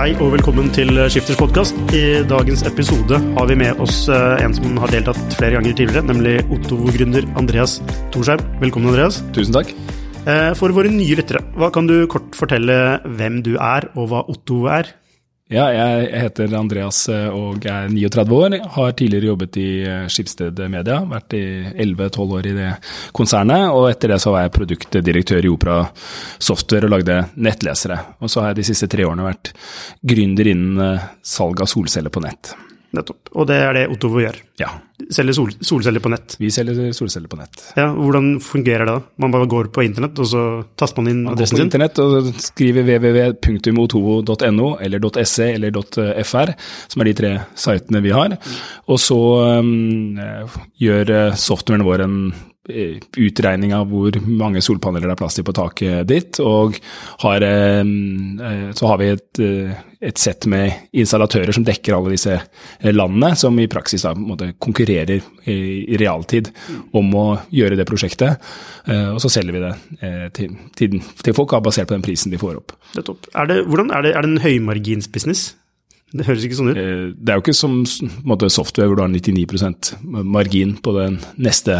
Hei og velkommen til Skifters podkast. I dagens episode har vi med oss eh, en som har deltatt flere ganger tidligere, nemlig Otto-gründer Andreas Torsheim. Velkommen, Andreas. Tusen takk. Eh, for våre nye lyttere, hva kan du kort fortelle hvem du er, og hva Otto er? Ja, jeg heter Andreas eh, og er 39 år. Har tidligere jobbet i Skipsted Media, vært i 11-12 år i det konsernet. Og etter det så var jeg produktdirektør i Opera Software og lagde nettlesere. Og så har jeg de siste tre årene vært gründer innen salg av solceller på nett. Nettopp. Og det er det Ottovo gjør? Ja. Selger sol solceller på nett? Vi selger solceller på nett. Ja, Hvordan fungerer det da? Man bare går på internett, og så taster man inn adressen sin? Man går på internett og skriver www.otovo.no eller .se eller .fr, som er de tre sitene vi har. Og så um, gjør softwaren vår en utregning av hvor mange solpaneler det er plass til på taket ditt. Og har, så har vi et, et sett med installatører som dekker alle disse landene, som i praksis da, konkurrerer i, realtid om å gjøre det prosjektet. Og så selger vi det til, til, til folk basert på den prisen de får opp. Det er, det, er, det, er det en høymarginsbusiness? Det høres ikke sånn ut. Det er jo ikke som måte, software hvor du har 99% margin på det neste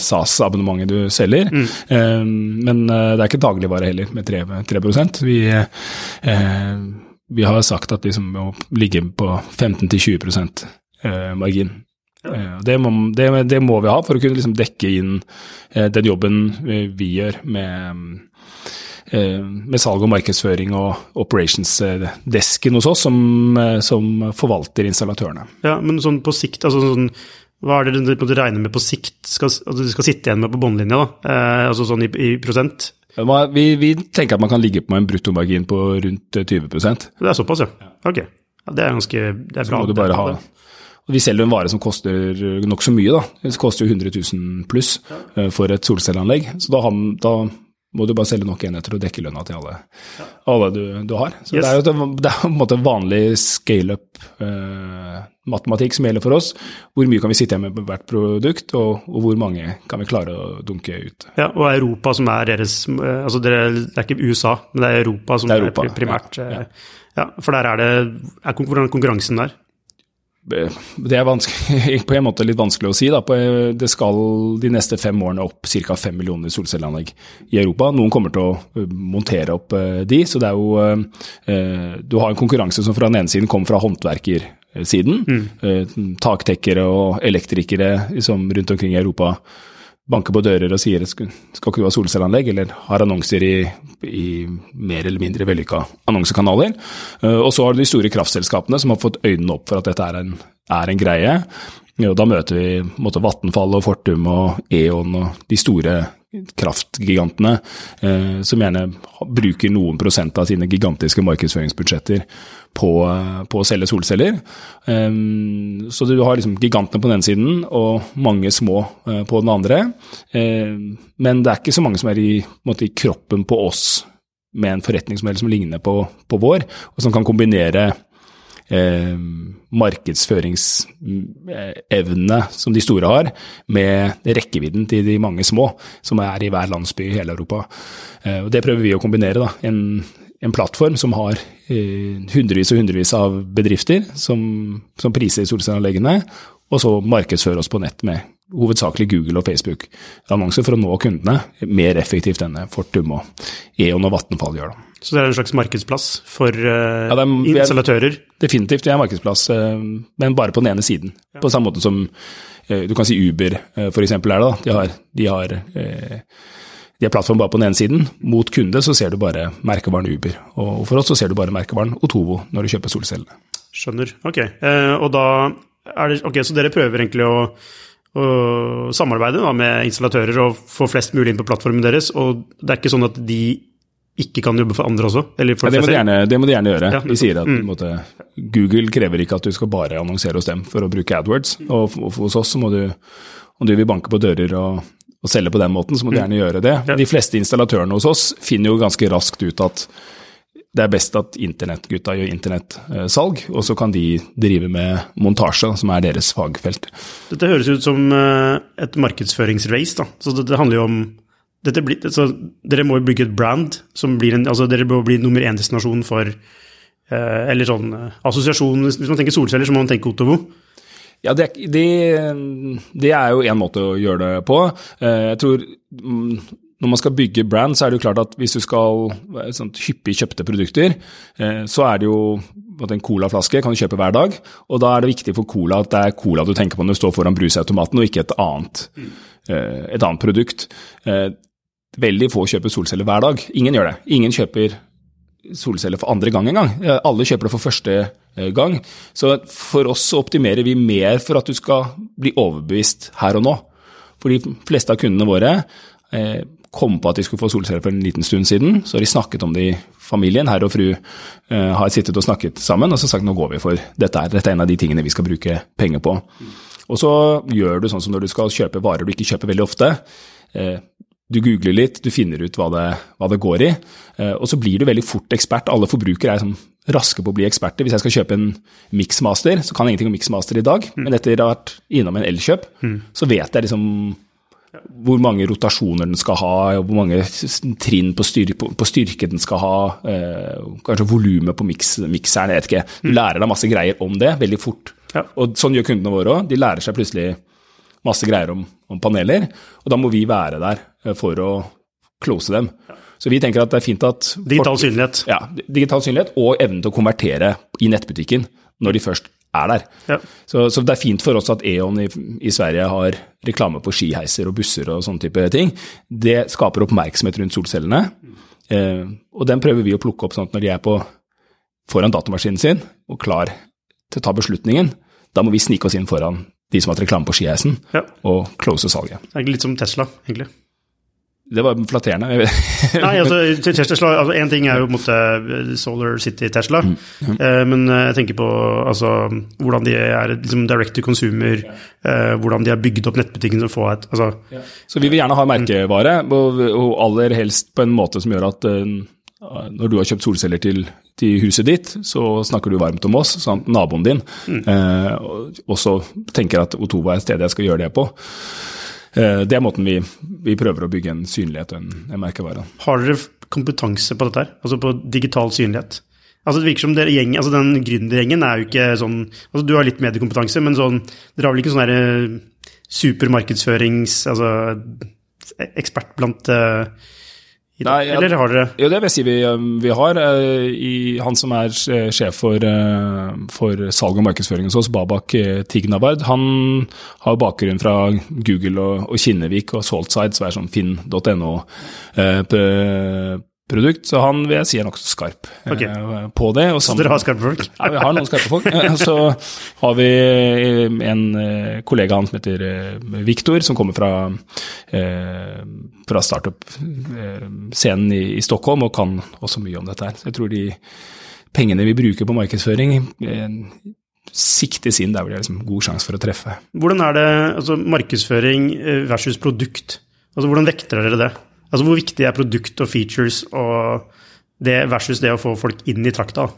SAS-abonnementet du selger. Mm. Men det er ikke dagligvare heller med 3, 3% vi, vi har sagt at liksom må ligge på 15-20% margin. Det må, det, det må, vi ha for å kunne liksom dekke inn den jobben vi gjør med med salg og markedsføring og operations-desken hos oss, som, som, forvalter installatørene. Ja, Men sånn på sikt, altså sånn, hva er det du regner med på sikt skal, altså du skal sitte igjen med på bunnlinja, da? Eh, altså sånn i, i prosent? Vi, vi, tenker at man kan ligge på en bruttomargin på rundt 20% Det er såpass, ja. Ok. Ja, det er ganske det er bra. Så må du bare ha det. Vi selger en vare som koster nokså mye. da. Det koster jo 100 000 pluss for et solcelleanlegg. Så da, da må du bare selge nok enheter og dekke lønna til alle, ja. alle du, du, har. Så yes. det er jo det er på en måte vanlig scale-up-matematikk eh, som gjelder for oss. Hvor mye kan vi sitte igjen med på hvert produkt, og, og, hvor mange kan vi klare å dunke ut. Ja, Og Europa som er deres eh, altså Det er ikke USA, men det er Europa som er, Europa, er primært. Ja, ja. ja, For der er det er, Hvordan er konkurransen der? Det er på en måte litt vanskelig å si. Da. Det skal de neste fem årene opp ca. fem millioner solcelleanlegg i Europa. Noen kommer til å eh, montere opp eh, de, så det er jo eh, Du har en konkurranse som fra den ene siden kommer fra håndverkersiden. Mm. Taktekkere og elektrikere liksom, rundt omkring i Europa banker på dører og sier skal, skal ikke du ha solcelleanlegg, eller har annonser i, i mer eller mindre vellykka annonsekanaler. Uh, og så har du de store kraftselskapene som har fått øynene opp for at dette er en, er en greie. Og da møter vi måtte, Vattenfall og Fortum og E.ON og de store kraftgigantene, eh, som gjerne bruker noen prosent av sine gigantiske markedsføringsbudsjetter på, på å selge solceller. Um, så du har liksom gigantene på den siden og mange små på den andre. Men det er ikke så mange som er i, måte, i kroppen på oss med en forretningsmodell som ligner på, på vår, og som kan kombinere eh, markedsføringsevne som de store har, med rekkevidden til de mange små, som er i hver landsby i hele Europa. Eh, og Det prøver vi å kombinere. da, en, en plattform som har eh, hundrevis og hundrevis av bedrifter som, som priser solcelleanleggene, og så markedsføre oss på nett med hovedsakelig Google og Facebook-annonser for å nå kundene mer effektivt enn Fortum og E.ON og Vattenfall gjør. da. Så det er en slags markedsplass for uh, Ja, er- er- installatører? Definitivt, det er en markedsplass, uh, men bare på den ene siden. På samme måte som uh, du kan si Uber for eksempel er det. da. De har, de har, de har plattform bare på den ene siden. Mot kunde så ser du bare merkevaren Uber. Og for oss så ser du bare merkevaren Otovo når du kjøper solcellene. Skjønner. Ok. Eh, og da er det Ok, så dere prøver egentlig å, samarbeide da, med installatører og få flest mulig inn på plattformen deres, og det er ikke sånn at de ikke kan jobbe for andre også? Eller for Ja, det, må de gjerne, det må de gjerne gjøre. De sier at mm. måte, Google krever ikke at du skal bare annonsere hos dem for å bruke AdWords. Og, hos oss så må du, om du vil banke på dører og, og selge på den måten, så må du gjerne gjøre det. Mm. De fleste installatørene hos oss finner jo ganske raskt ut at det er best at internettgutta gjør internettsalg, og så kan de drive med montasje, som er deres fagfelt. Dette høres ut som eh, et markedsføringsrace, da. Så det, det handler jo om dette blir, så Dere må jo bygge et brand som blir en Altså dere må bli nummer én-destinasjon for eh, Eller sånn eh, assosiasjon Hvis man tenker solceller, så må man tenke Otovo. Ja, det, det, det er jo en måte å gjøre det på. Jeg tror mm, når man skal bygge brand, så er det jo klart at hvis du skal sånt hyppig kjøpte produkter, eh, så er det jo at en colaflaske kan du kjøpe hver dag, og da er det viktig for cola at det er cola du tenker på når du står foran brusautomaten, og ikke et annet, eh, et annet produkt. Eh, Veldig få kjøper solceller hver dag. Ingen gjør det. Ingen kjøper solceller for andre gang engang. Alle kjøper det for første gang. Så for oss så optimerer vi mer for at du skal bli overbevist her og nå. For de fleste av kundene våre kom på at de skulle få solceller for en liten stund siden. Så har de snakket om det i familien. Herr og fru eh, har sittet og snakket sammen og så sagt nå går vi for dette. Er, dette er en av de tingene vi skal bruke penger på. Og så gjør du sånn som når du skal kjøpe varer du ikke kjøper veldig ofte. Eh, du googler litt, du finner ut hva det, hva det går i, eh, og så blir du veldig fort ekspert. Alle forbrukere er sånn raske på å bli eksperter. Hvis jeg skal kjøpe en Mixmaster, så kan jeg ingenting om Mixmaster i dag, men etter å ha vært innom en Elkjøp, så vet jeg liksom hvor mange rotasjoner den skal ha, hvor mange trinn på, styr, på, på styrke den skal ha, eh, kanskje volumet på mix, mikseren, jeg vet ikke. Du lærer deg masse greier om det veldig fort. Ja. Og sånn gjør kundene våre òg. De lærer seg plutselig masse greier om, om paneler, og da må vi være der eh, for å close dem. Så vi tenker at det er fint at Digital synlighet. ja, digital synlighet og evnen til å konvertere i nettbutikken når de først er der. Ja. Så, så det er fint for oss at E.ON i, i Sverige har reklame på skiheiser og busser og sånne type ting. Det skaper oppmerksomhet rundt solcellene, eh, og den prøver vi å plukke opp sånn at når de er på, foran datamaskinen sin og klar til å ta beslutningen, da må vi snike oss inn foran de som har hatt reklame på skiheisen, Ja. og close salget. Det er litt som Tesla, egentlig. Det var flatterende. Nei, altså, Tesla, altså En ting er jo måte eh, Solar City Tesla, eh, men eh, jeg tenker på altså, hvordan de er liksom direct to consumer, eh, hvordan de har bygd opp nettbutikken som får et altså, Så vi vil gjerne ha merkevare, og, og aller helst på en måte som gjør at uh, når du har kjøpt solceller til, til huset ditt, så snakker du varmt om oss, sånn at naboen din. Eh, og- også tenker at Otova er stedet jeg skal gjøre det på. Eh, det er måten vi, vi prøver å bygge en synlighet og en, en merkevare. Har dere kompetanse på dette her? Altså på digital synlighet? Altså Det virker som dere gjeng, altså den gründergjengen er jo ikke sånn altså Du har litt mediekompetanse, men sånn, dere har vel ikke sånn der supermarkedsførings... Altså ekspert blant eh, i det? Nei, ja. Eller har dere Jo, det vil jeg si vi, vi har. eh, I, han som er eh, sjef for, eh, for salg og markedsføring hos oss, Babak Tignabard, han har bakgrunn fra Google og, og Kinnevik og Saltside, som er sånn finn.no-produkt. Så han vil jeg si er nokså skarp eh, på det. Og Så dere har skarpe folk? ja, vi har noen skarpe folk. Eh, Så har vi en eh, kollega han som heter eh, Viktor, som kommer fra, fra startup-scenen i, i Stockholm og kan også mye om dette her. Så jeg tror de pengene vi bruker på markedsføring, siktes inn der hvor det er liksom god sjanse for å treffe. Hvordan er det altså markedsføring versus produkt? Altså Hvordan vekter dere det? Altså Hvor viktig er produkt og features og det versus det å få folk inn i trakta?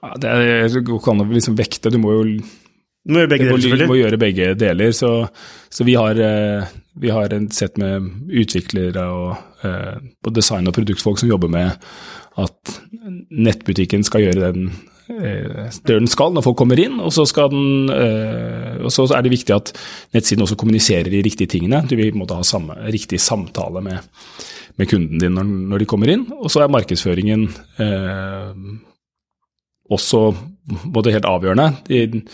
Ja, det går ikke an å liksom vekte, du må jo Du må gjøre begge deler, selvfølgelig. deler, må gjøre begge deler. Så, så vi har, eh, vi har en sett med utviklere og eh, design- og produktfolk som jobber med at nettbutikken skal gjøre den døren skal når folk kommer inn. Og så, den, eh, og så, er det viktig at nettsiden også kommuniserer de riktige tingene. Du vil måtte ha samme, riktig samtale med, med kunden din når, når, de kommer inn. Og så er markedsføringen eh, også både helt avgjørende. De,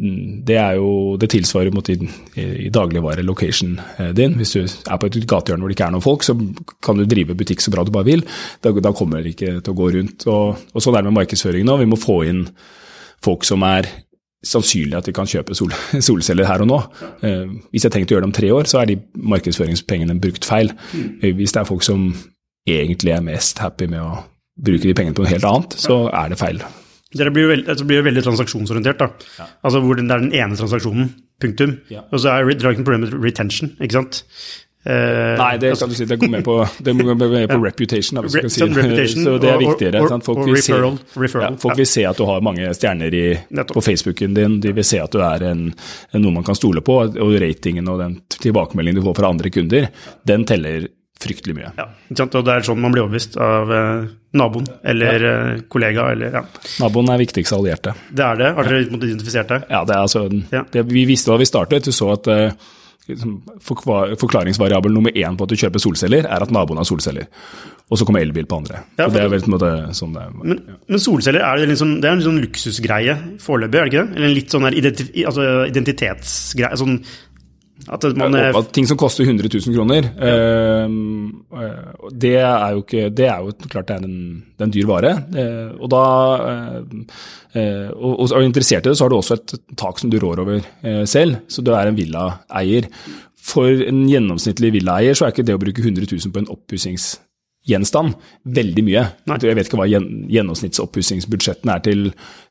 det er jo, det tilsvarer mot i, i dagligvare-location eh, din. Hvis du er på et gatehjørne hvor det ikke er noen folk, så kan du drive butikk så bra du bare vil. Da, da kommer det ikke til å gå rundt. Og, og sånn er det med markedsføring nå. Vi må få inn folk som er sannsynlig at de kan kjøpe sol, solceller her og nå. Eh, hvis jeg tenkte å gjøre det om tre år, så er de markedsføringspengene brukt feil. Eh, hvis det er folk som egentlig er mest happy med å bruke de pengene på noe helt annet, så er det feil. Det blir jo veldig, altså blir jo veldig transaksjonsorientert. da. Ja. Altså hvor det er den ene transaksjonen, punktum. Ja. Og så er det ikke noe problem med retention, ikke sant. Uh, Nei, det skal du si, det går med på, det går med på ja. reputation. Da, si. reputation. Så det er viktigere. Og, og, folk, vil referral, se, referral, folk vil se at du har mange stjerner i, på Facebooken din, de vil se at du er en, noen man kan stole på, og ratingen og den tilbakemeldingen du får fra andre kunder, den teller fryktelig mye. Ja, og det er sånn man blir overbevist av eh, naboen eller ja. eh, kollega eller ja. Naboen er viktigste allierte. Det er det? Har dere ja. identifisert det? Ja, det er altså, det, vi visste da vi startet. Du så at eh, liksom, forklaringsvariabel nummer én på at du kjøper solceller, er at naboen har solceller. Og så kommer elbil på andre. Ja, det er vel på en måte sånn det er. Men, men solceller er det, liksom, det er en sånn luksusgreie foreløpig, er det ikke det? Eller en litt sånn altså identitetsgreie. Sånn at man, ja, ting som koster 100 000 kroner, ja. uh, det er jo ikke Det er jo klart det er en, det er en dyr vare. Uh, og da uh, og, og, er du interessert i det, så har du også et tak som du rår over selv. Så du er en villaeier. For en gjennomsnittlig villaeier så er ikke det å bruke 100 000 på en oppussings gjenstand veldig mye. Nei. Jeg vet ikke hva gjennomsnittsoppussingsbudsjettene er til,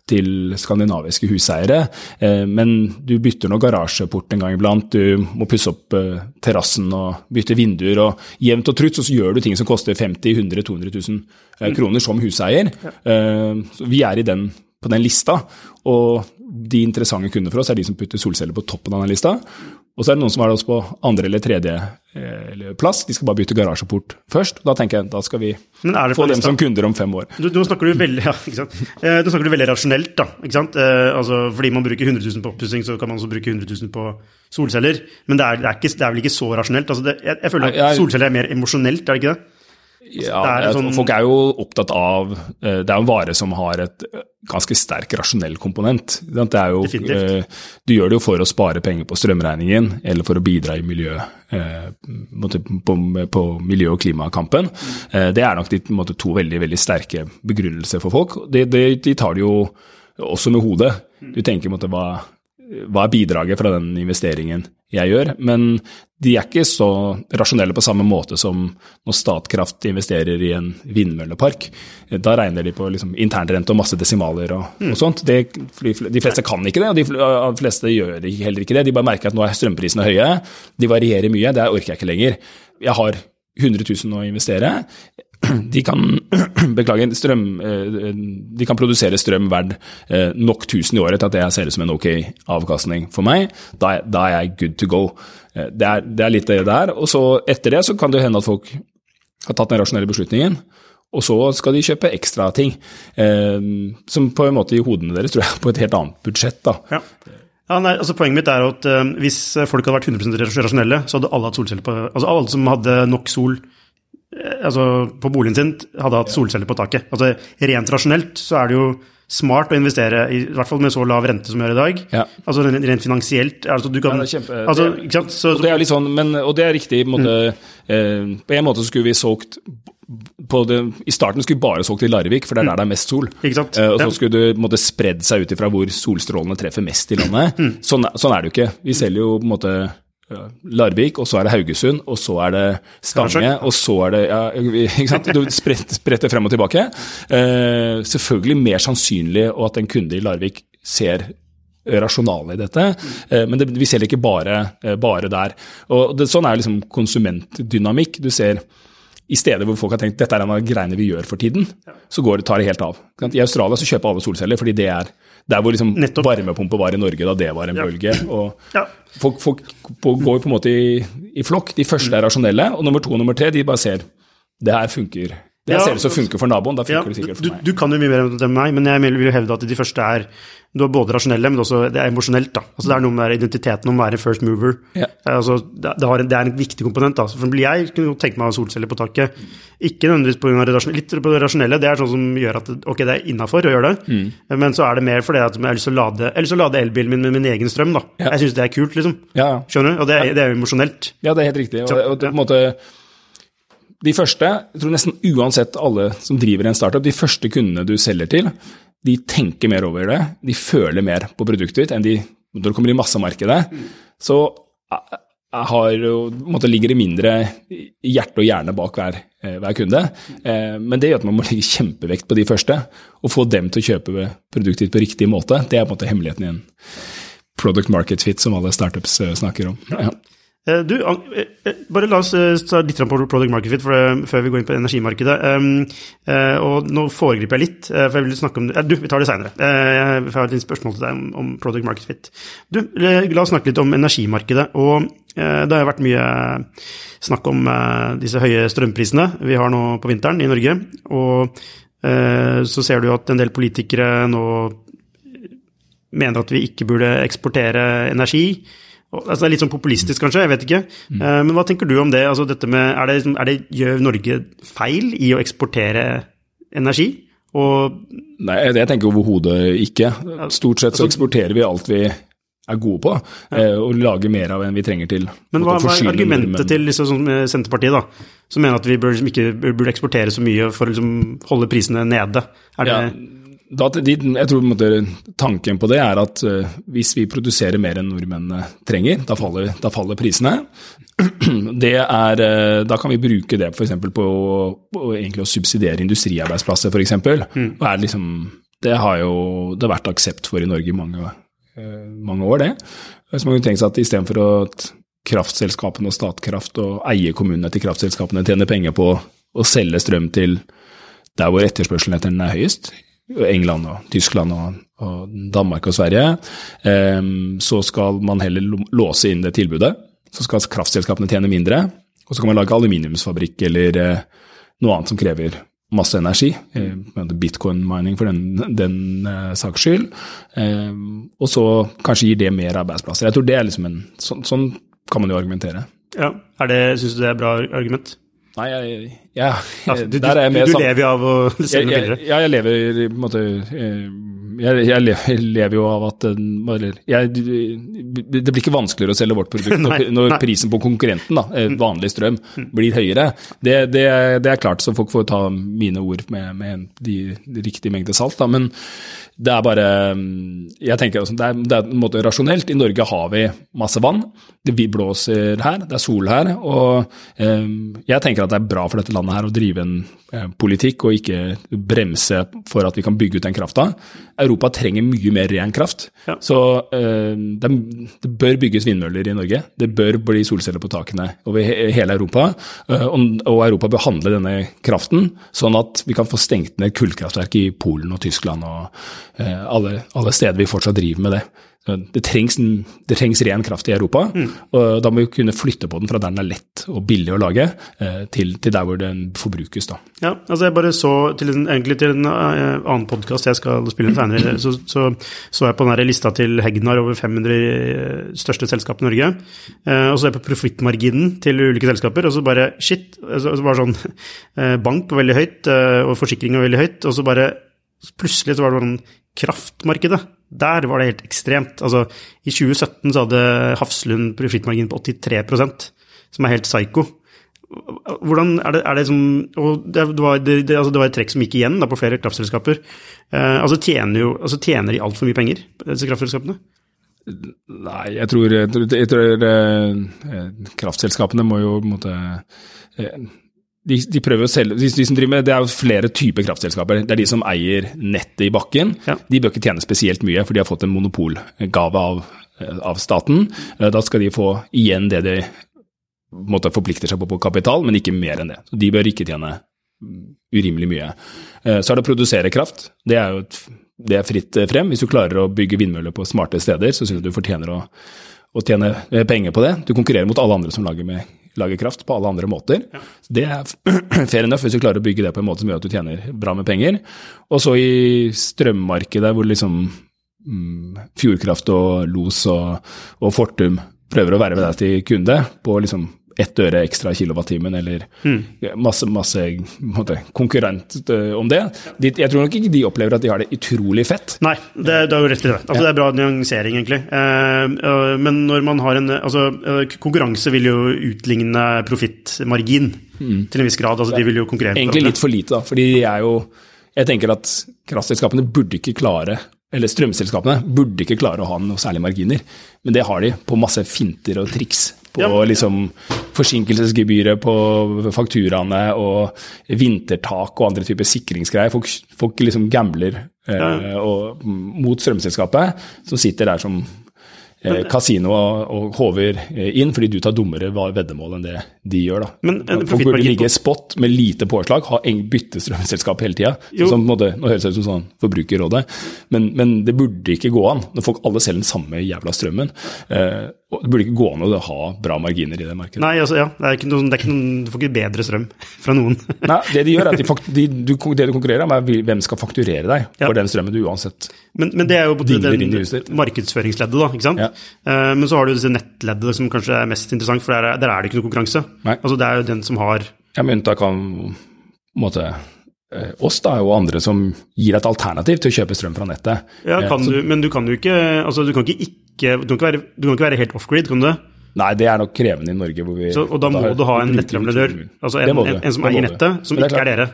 til, skandinaviske huseiere, eh, men du bytter nå garasjeport en gang iblant, du må pusse opp eh, terrassen og bytte vinduer, og jevnt og trutt så gjør du ting som koster 50 100 200 000 eh, kroner som huseier. Eh, vi er den, på den lista, og de interessante kundene for oss er de som putter solceller på toppen av den lista. Og så er det noen som er på andre eller tredje eh, plass. De skal bare bytte garasjeport først. Da tenker jeg da skal vi få dem som kunder om fem år. Du, nå snakker du veldig, ja? Eh, du snakker du veldig rasjonelt, da. Eh, altså, fordi man bruker 100 000 på oppussing, så kan man også bruke 100 000 på solceller. Men det er, det er, ikke, det er vel ikke så rasjonelt? Altså, det, jeg, jeg, føler at solceller er mer emosjonelt, er det ikke det? Ja, er sånn... Folk er jo opptatt av Det er en vare som har et ganske sterk rasjonell komponent. Det er jo, Eh, du gjør det jo for å spare penger på strømregningen, eller for å bidra i miljø, eh, på, på miljø- og klimakampen. Eh, det er nok de måte, to veldig, veldig sterke begrunnelser for folk. De, de, de tar det jo også med hodet. Du tenker måte, hva, hva er bidraget fra den investeringen jeg gjør? Men de er ikke så rasjonelle på samme måte som når Statkraft investerer i en vindmøllepark. Da regner de på liksom internrente og masse desimaler og, mm. og sånt. Det, de fleste kan ikke det, og de fleste gjør heller ikke det. De bare merker at nå er strømprisene høye, de varierer mye, det orker jeg ikke lenger. Jeg har 100 000 å investere. De kan, beklager, strøm, eh, de kan produsere strøm verdt eh, nok 1000 i året til at det ser ut som en ok avkastning for meg. Da, da er jeg good to go. Eh, det er, det er, litt det der. Og så etter det så kan det hende at folk har tatt den rasjonelle beslutningen. Og så skal de kjøpe ekstra ting, som på en måte i hodene deres tror jeg på et helt annet budsjett. da. Ja. Ja, nei, altså Poenget mitt er at uh, hvis folk hadde vært 100% rasjonelle, så hadde alle hatt solceller på Altså alle som hadde nok sol altså, på boligen sin, hadde hatt solceller på taket. Altså Rent rasjonelt så er det jo smart å investere, i, i hvert fall med så lav rente som vi gjør i dag. Ja. Altså Rent finansielt altså, du kan, ja, det er kjempe, altså, ikke sant? Så, og det er litt sånn, men, og det er riktig. På måte, mm. eh, på en måte skulle vi solgt det, I starten skulle vi bare solgt til Larvik, for det er der det er mest sol. Eh, og så skulle det måtte spredd seg ut ifra hvor solstrålene treffer mest i landet. Mm. Sånn, sånn, er det jo ikke. Vi selger jo på en måte Larvik, og så er det Haugesund, og så er det Stange, og så er det ja, ikke sant? Du spretter frem og tilbake. Eh, selvfølgelig mer sannsynlig at en kunde i Larvik ser rasjonale i dette, eh, men det, vi ser det ikke bare, eh, bare der. Og det, Sånn er liksom konsumentdynamikk. Du ser i steder hvor folk har tenkt dette er en av greiene vi gjør for tiden, så går tar det helt av. I Australia så kjøper alle solceller fordi det er der hvor liksom varmepumpe var i Norge da det var en ja. bølge. og ja. Folk, folk, går på en måte i, i, flokk. De første er rasjonelle, og nummer to og nummer tre de bare ser det her funker. Det Ja, ser ut som funker for naboen, da Ja, funker det sikkert du, for meg. du kan jo mye mer enn meg, men jeg vil jo hevde at de første er du er både rasjonelle, men også det er emosjonelt. da. Altså Det er noe med identiteten om å være first mover. Ja. Altså, det, har en, det er en viktig komponent. da. For eksempel jeg kunne tenke meg solceller på taket. Ikke nødvendigvis på det rasjonelle, litt på det rasjonelle. Det er sånn som gjør at ok, det er innafor å gjøre det, Mm. men så er det mer fordi at jeg har lyst til å lade, jeg elbilen min med min egen strøm. da. Ja. Jeg syns det er kult, liksom. Ja, ja. Skjønner du? Og det, er- det er jo emosjonelt. Ja, det er helt riktig. Og, og, og på en måte, de første, jeg tror nesten uansett alle som driver en startup, de første kundene du selger til, de tenker mer over det. De føler mer på produktet ditt enn de når det kommer i massemarkedet. Så eh, jeg har måte ligger det mindre hjerte og hjerne bak hver, eh, hver kunde. Eh, Men det gjør at man må legge kjempevekt på de første, og få dem til å kjøpe produktet ditt på riktig måte. Det er på en måte hemmeligheten i en product market fit, som alle startups eh, snakker om. Ja. Eh, Du, eh, eh, bare la oss ta litt på product market fit det- før vi går inn på energimarkedet. Og nå foregriper jeg litt, for jeg vil snakke om det. Du, vi tar det seinere. Jeg har et spørsmål til deg om, product market fit. Du, la oss snakke litt om energimarkedet. og Det har vært mye snakk om disse høye strømprisene vi har nå på vinteren i Norge. Og så ser du at en del politikere nå mener at vi ikke burde eksportere energi. Altså det er litt sånn populistisk, kanskje, jeg vet ikke. Mm. Men hva tenker du om det? Altså med, er det, er det, gjør Norge feil i å eksportere energi? Og Nei, tenker jeg overhodet ikke. Stort sett så Altså- eksporterer vi alt vi er gode på, ja. og lager mer av enn vi trenger til. Men hva, hva er argumentet til liksom, eh, Senterpartiet, da? Som mener at vi bør, liksom, ikke burde eksportere så mye for å liksom, holde prisene nede? Er det, Ja, da, de, jeg tror måte, tanken på det er at uh, hvis vi produserer mer enn nordmennene trenger, da faller, da faller prisene. Det er, uh, da kan vi bruke det f.eks. på, på å subsidiere industriarbeidsplasser, f.eks. Mm. Liksom, det har jo det har vært aksept for i Norge i mange, eh, mange år, det. Så man kunne tenke seg at istedenfor at kraftselskapene og Statkraft og eierkommunene til kraftselskapene tjener penger på å selge strøm til der hvor etterspørselen etter den er høyest, England og Tyskland og, og Danmark og Sverige, så skal man heller låse inn det tilbudet. Så skal kraftselskapene tjene mindre, og så kan man lage aluminiumsfabrikk eller eh, noe annet som krever masse energi. Eh, Bitcoin-mining for den, den eh, saks skyld. Og så kanskje gir det mer arbeidsplasser. Jeg tror det er liksom en, sånn, sånn kan man jo argumentere. ja, er Syns du det er bra argument? Nei, jeg, ja, Altså, du, der er jeg med du du lever jo av å jeg, billigere. ja, jeg lever på en måte eh, jeg, jeg lever, jo av at jeg, Det blir ikke vanskeligere å selge vårt produkt når, når prisen på konkurrenten, da, eh, vanlig strøm, blir høyere. Det, det, det er klart, så folk får ta mine ord med, med de, de riktige mengder salt. Da. Men det er bare mm, Jeg tenker også, det er, det er en måte rasjonelt. I Norge har vi masse vann. Det vi blåser her, det er sol her. Og eh, jeg tenker at det er bra for dette landet her å drive en eh, politikk og ikke bremse for at vi kan bygge ut den krafta. Europa trenger mye mer ren kraft. Ja. Så eh, det, det bør bygges vindmøller i Norge. Det bør bli solceller på takene over he hele Europa. Eh, og, Europa bør handle denne kraften, sånn at vi kan få stengt ned kullkraftverk i Polen og Tyskland og alle, alle steder vi fortsatt driver med det. Det trengs, det trengs ren kraft i Europa, og da må vi kunne flytte på den fra der den er lett og billig å lage, eh, til, til der hvor den forbrukes. da. Ja, altså jeg bare så til en, egentlig til en eh, annen podkast jeg skal spille inn senere, så, så så jeg på den lista til Hegnar over 500 største selskap i Norge. Eh, og så er jeg på profittmarginen til ulike selskaper, og så bare shit. Så, så bare sånn eh, Bank var veldig høyt, eh, og forsikring var veldig høyt, og så bare plutselig så var det sånn kraftmarkedet. Der var det helt ekstremt. Altså, I 2017 så hadde Hafslund profittmargin på 83% som er helt psycho. Hvordan er det, er det som Og det, var, det, det, altså det var et trekk som gikk igjen da, på flere kraftselskaper. Eh, altså tjener jo altså tjener de altfor mye penger, disse kraftselskapene? Nei, jeg tror, jeg tror, jeg tror eh, kraftselskapene må jo på en måte eh, de, de prøver å selge, de, de som driver med, Det er jo flere typer kraftselskaper. Det er de som eier nettet i bakken. Ja. De bør ikke tjene spesielt mye, for de har fått en monopolgave av, av staten. Eh, Da skal de få igjen det de måte forplikter seg på på kapital, men ikke mer enn det. Så De bør ikke tjene urimelig mye. Eh, Så er det å produsere kraft. Det er jo et, det er fritt eh, frem. Hvis du klarer å bygge vindmøller på smarte steder, så syns jeg du fortjener å, å tjene penger på det. Du konkurrerer mot alle andre som lager, med, lage kraft på alle andre måter. Ja. Det er fair enough hvis du klarer å bygge det på en måte som gjør at du tjener bra med penger. Og så i strømmarkedet hvor liksom mm, Fjordkraft og Los og, og Fortum prøver å verve deg til kunde på liksom ett øre ekstra kilowattimen, eller mm. masse, masse måte, konkurrent uh, om det. De, jeg tror nok ikke de opplever at de har det utrolig fett. Nei, det, det er jo rett i det. Altså, ja. Det er bra nyansering, egentlig. Uh, men når man har en Altså, konkurranse vil jo utligne profittmargin mm. til en viss grad. Altså, de vil jo konkurrere. Egentlig litt for lite, da. Fordi de er jo Jeg tenker at kraftselskapene burde ikke klare eller strømselskapene burde ikke klare å ha noe særlig marginer, men det har de på masse finter og triks på ja. liksom forsinkelsesgebyret på fakturaene og vintertak og andre typer sikringsgreier. Folk, folk liksom gambler eh, og, mot strømselskapet, som sitter der som eh, kasino og, og håver inn, fordi du tar dummere veddemål enn det de gjør. da. Men, Folk burde ligge spot med lite påslag, ha bytte strømselskap hele tida. Sånn, nå høres det ut som sånn Forbrukerrådet, men, men, det burde ikke gå an når folk alle selger den samme jævla strømmen. Eh, det burde ikke gå an å ha bra marginer i det markedet. Nei, altså, ja, det er ikke noen, det er ikke noen, Du får ikke bedre strøm fra noen. Nei, det de gjør er at de, de, du, det du konkurrerer om, er hvem skal fakturere deg for den strømmen du uansett Men, men det er jo på den markedsføringsleddet, da. ikke sant? Ja. Uh, men så har du disse nettleddet som kanskje er mest interessant, for der, der er det ikke noe konkurranse. Nei. Altså, Det er jo den som har Ja, med unntak av måte, eh, oss da, og andre som gir et alternativ til å kjøpe strøm fra nettet. Ja, eh, du, Men du kan jo ikke altså du kan ikke, ikke, du kan ikke, være, kan ikke være helt off-grid, kan du det? Nei, det er nok krevende i Norge. Vi, så, og da må du ha en nettleverandør, altså en, en, en, som eier nettet, som ikke er dere.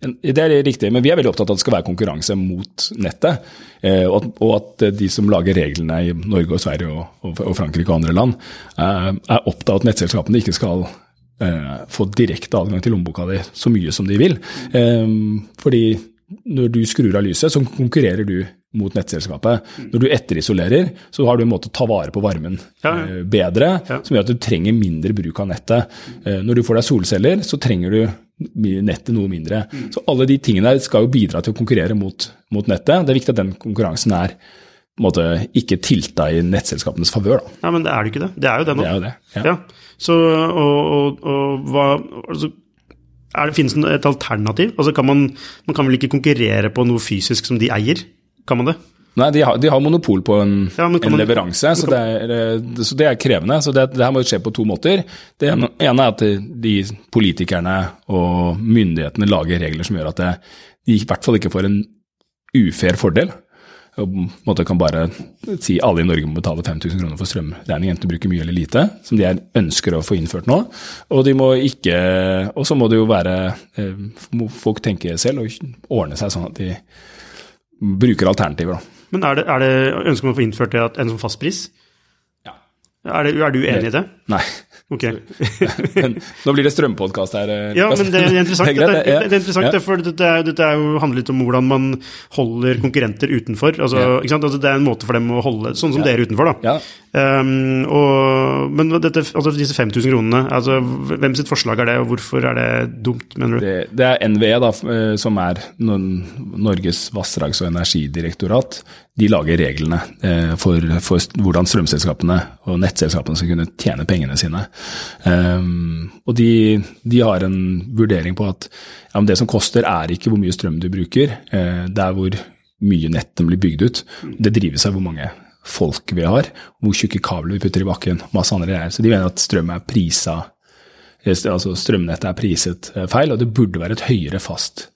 Det er riktig, men vi er veldig opptatt av at det skal være konkurranse mot nettet. Eh, og, at, de som lager reglene i Norge og Sverige og, Frankrike og andre land, eh, er opptatt av at nettselskapene ikke skal eh, få direkte adgang til lommeboka di så mye som de vil. Eh, fordi når du skrur av lyset, så konkurrerer du mot nettselskapet. Når du etterisolerer, så har du en måte å ta vare på varmen ja, ja. Eh, bedre, ja. som gjør at du trenger mindre bruk av nettet. Eh, når du får deg solceller, så trenger du nettet noe mindre. Mm. Så alle de tingene skal jo bidra til å konkurrere mot, mot nettet. Det er viktig at den konkurransen er måte, ikke tilta i nettselskapenes favør. Ja, men det er det ikke det. Det er jo det nå. Det er jo det, ja. ja. Så, og, og, og hva altså, er det, Finnes det et alternativ? Altså, kan man, man kan vel ikke konkurrere på noe fysisk som de eier? Kan man det? Nei, de har, de har, monopol på en, ja, en leveranse, så det, er, eh, så det, er, krevende. Så det, det, her må skje på to måter. Det ene, er at de politikerne og myndighetene lager regler som gjør at de i hvert fall ikke får en ufair fordel. Og på en måte kan bare si alle i Norge må betale 5000 kroner for strømregning, enten du bruker mye eller lite, som de ønsker å få innført nå. Og de må ikke, og så må det jo være eh, må Folk tenke selv og ordne seg sånn at de bruker alternativer. da. Men er det, er det, ønsker man å få innført det en sånn fastpris? Ja. Er, det, er, du enig i det? Nei. Ok. men, nå blir det strømpodkast her. Eh, ja, men det er interessant, det, er, det er interessant ja. for dette, er, dette er jo, handler litt om hvordan man holder konkurrenter utenfor. Altså, ja. altså, det er en måte for dem å holde Sånn som ja. dere utenfor, da. Um, og, men dette, altså, disse 5000 kronene, altså, hvem sitt forslag er det, og hvorfor er det dumt, mener du? Det, det er NVE, da, eh, som er Norges vassdrags- og energidirektorat. De lager reglene eh, for, for hvordan strømselskapene og nettselskapene skal kunne tjene pengene sine. Um, og de, de, har en vurdering på at ja, det som koster, er ikke hvor mye strøm du bruker, uh, det er hvor mye nett blir bygd ut. Det drives av hvor mange folk vi har, hvor tjukke kabler vi putter i bakken, masse andre greier. Så de mener at strøm er prisa eh, altså strømnettet er priset eh, feil, og det burde være et høyere fast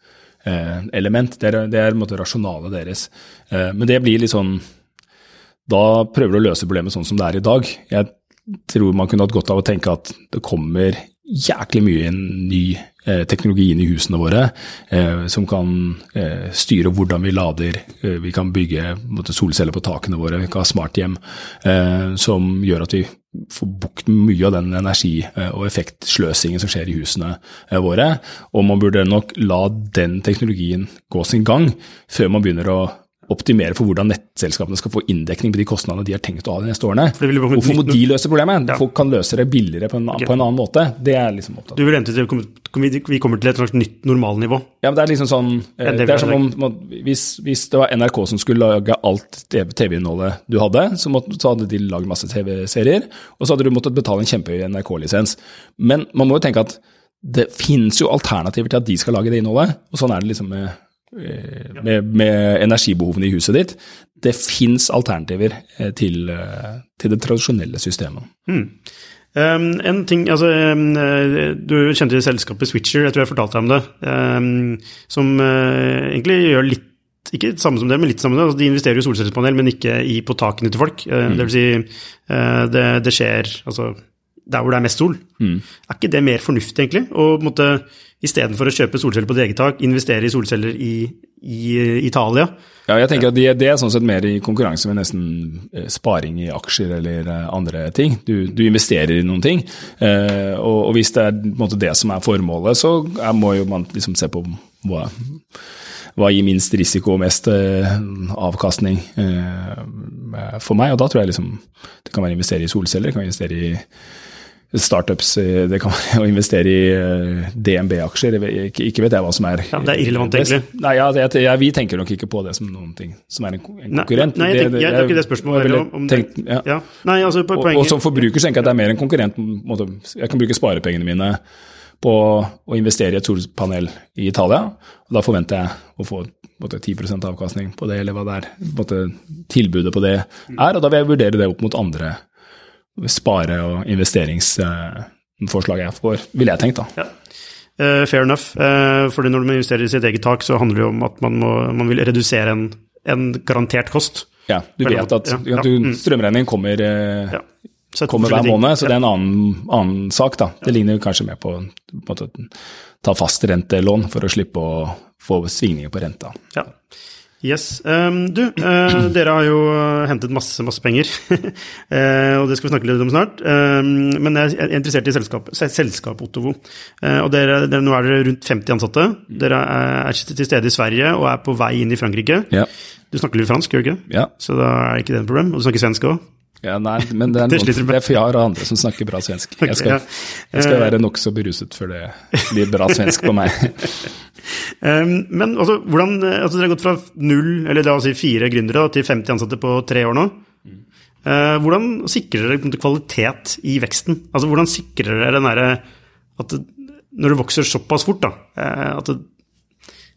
element. Det er, det er rasjonalet deres. Men det blir litt sånn Da prøver du å løse problemet sånn som det er i dag. Jeg tror man kunne hatt godt av å tenke at det kommer jæklig mye ny eh, teknologi inn i husene våre eh, som kan eh, styre hvordan vi lader. Eh, vi kan bygge solceller på takene våre, vi kan ha smarthjem eh, som gjør at vi får bukt med mye av den energi- eh, og effektsløsingen som skjer i husene våre. Og man burde nok la den teknologien gå sin gang før man begynner å optimere for hvordan nettselskapene skal få inndekning på de kostnadene de har tenkt å ha de neste årene. Hvorfor må de løse problemet? Ja. Folk kan løse det billigere på en, okay. på en annen måte. Det er liksom opptatt av. Du vil vente til vi vi kommer til et slags nytt normalnivå. Ja, men Det er liksom sånn eh, det er som om hvis, hvis det var NRK som skulle lage alt TV-innholdet du hadde, så, måtte, så hadde de lagd masse TV-serier, og så hadde du måttet betale en kjempehøy NRK-lisens. Men man må jo tenke at det finnes jo alternativer til at de skal lage det innholdet, og sånn er det liksom med, med, med energibehovene i huset ditt. Det fins alternativer eh, til, eh, til det tradisjonelle systemet. Um, en ting, altså um, eh, Du kjente selskapet Switcher, jeg tror jeg fortalte deg om det. Um, som uh, egentlig gjør litt ikke det samme som det, men litt samme som det. Altså, de investerer i solcellepanel, men ikke i, på takene til folk. Uh, Det vil si, uh, det, det skjer altså, der hvor det er mest sol. Er ikke det mer fornuftig, egentlig? En måte, istedenfor å kjøpe solceller på ditt eget tak, investere i solceller i, i eh, Italia? Ja, jeg tenker at det, det er sånn sett mer i konkurranse med nesten eh, sparing i aksjer eller eh, andre ting. Du, du investerer i noen ting, eh, og, og hvis det er måte, det som er formålet, så er, må jo man liksom se på hva, hva gir minst risiko og mest eh, avkastning eh, for meg. Og da tror jeg liksom det kan være å investere i solceller, det kan være investere i startups, det kan være å investere i eh, DNB-aksjer. Ikke, vet jeg hva som er Ja, det er irrelevant, egentlig. Nei, ja, det, ja, vi tenker nok ikke på det som noen ting som er en, konkurrent. Nei, nei, jeg tenker- jeg- det er ikke det spørsmålet heller, om tenkt- ja. Nei, altså, poenget... Og, og som forbruker tenker jeg at det er mer en konkurrent. måte. Jeg kan bruke sparepengene mine på å investere i et solpanel i Italia, og da forventer jeg å få måte, 10 avkastning på det, eller hva det er måte, tilbudet på det er. Og da vil jeg vurdere det opp mot andre spare- og investeringsforslag jeg får, ville jeg tenkt da. Ja. Eh, fair enough. Uh, fordi når man investerer i sitt eget tak, så handler det jo om at man, må, man vil redusere en, en garantert kost. Ja, du vet at ja, ja, du, mm. strømregningen kommer eh, Ja. Sett kommer hver måned, så det er en annen, annen sak. da. Det ligner kanskje mer på å på måte, ta fastrentelån for å slippe å få svingninger på renta. Ja. Yes. Um, du, uh, dere har jo hentet masse, masse penger, uh, og det skal vi snakke litt om snart. Um, men jeg er interessert i selskap, selskap Ottovo. Uh, og dere, dere, nå er dere rundt 50 ansatte. Dere er, er til stede i Sverige og er på vei inn i Frankrike. Ja. Du snakker litt fransk, gjør du ikke? Ja. Så da er ikke det et problem. Og du snakker svensk òg? Ja, nei, men det er, noen, det, det er for jeg har andre som snakker bra svensk. Jeg skal, jeg skal være nokså beruset før det blir bra svensk på meg. Men altså, hvordan, eh, altså, dere har gått fra null, eller la oss si fire gründere, til 50 ansatte på tre år nå. Eh, hvordan sikrer dere kvalitet i veksten? Altså, hvordan sikrer dere den derre at når det vokser såpass fort, da, eh, at det,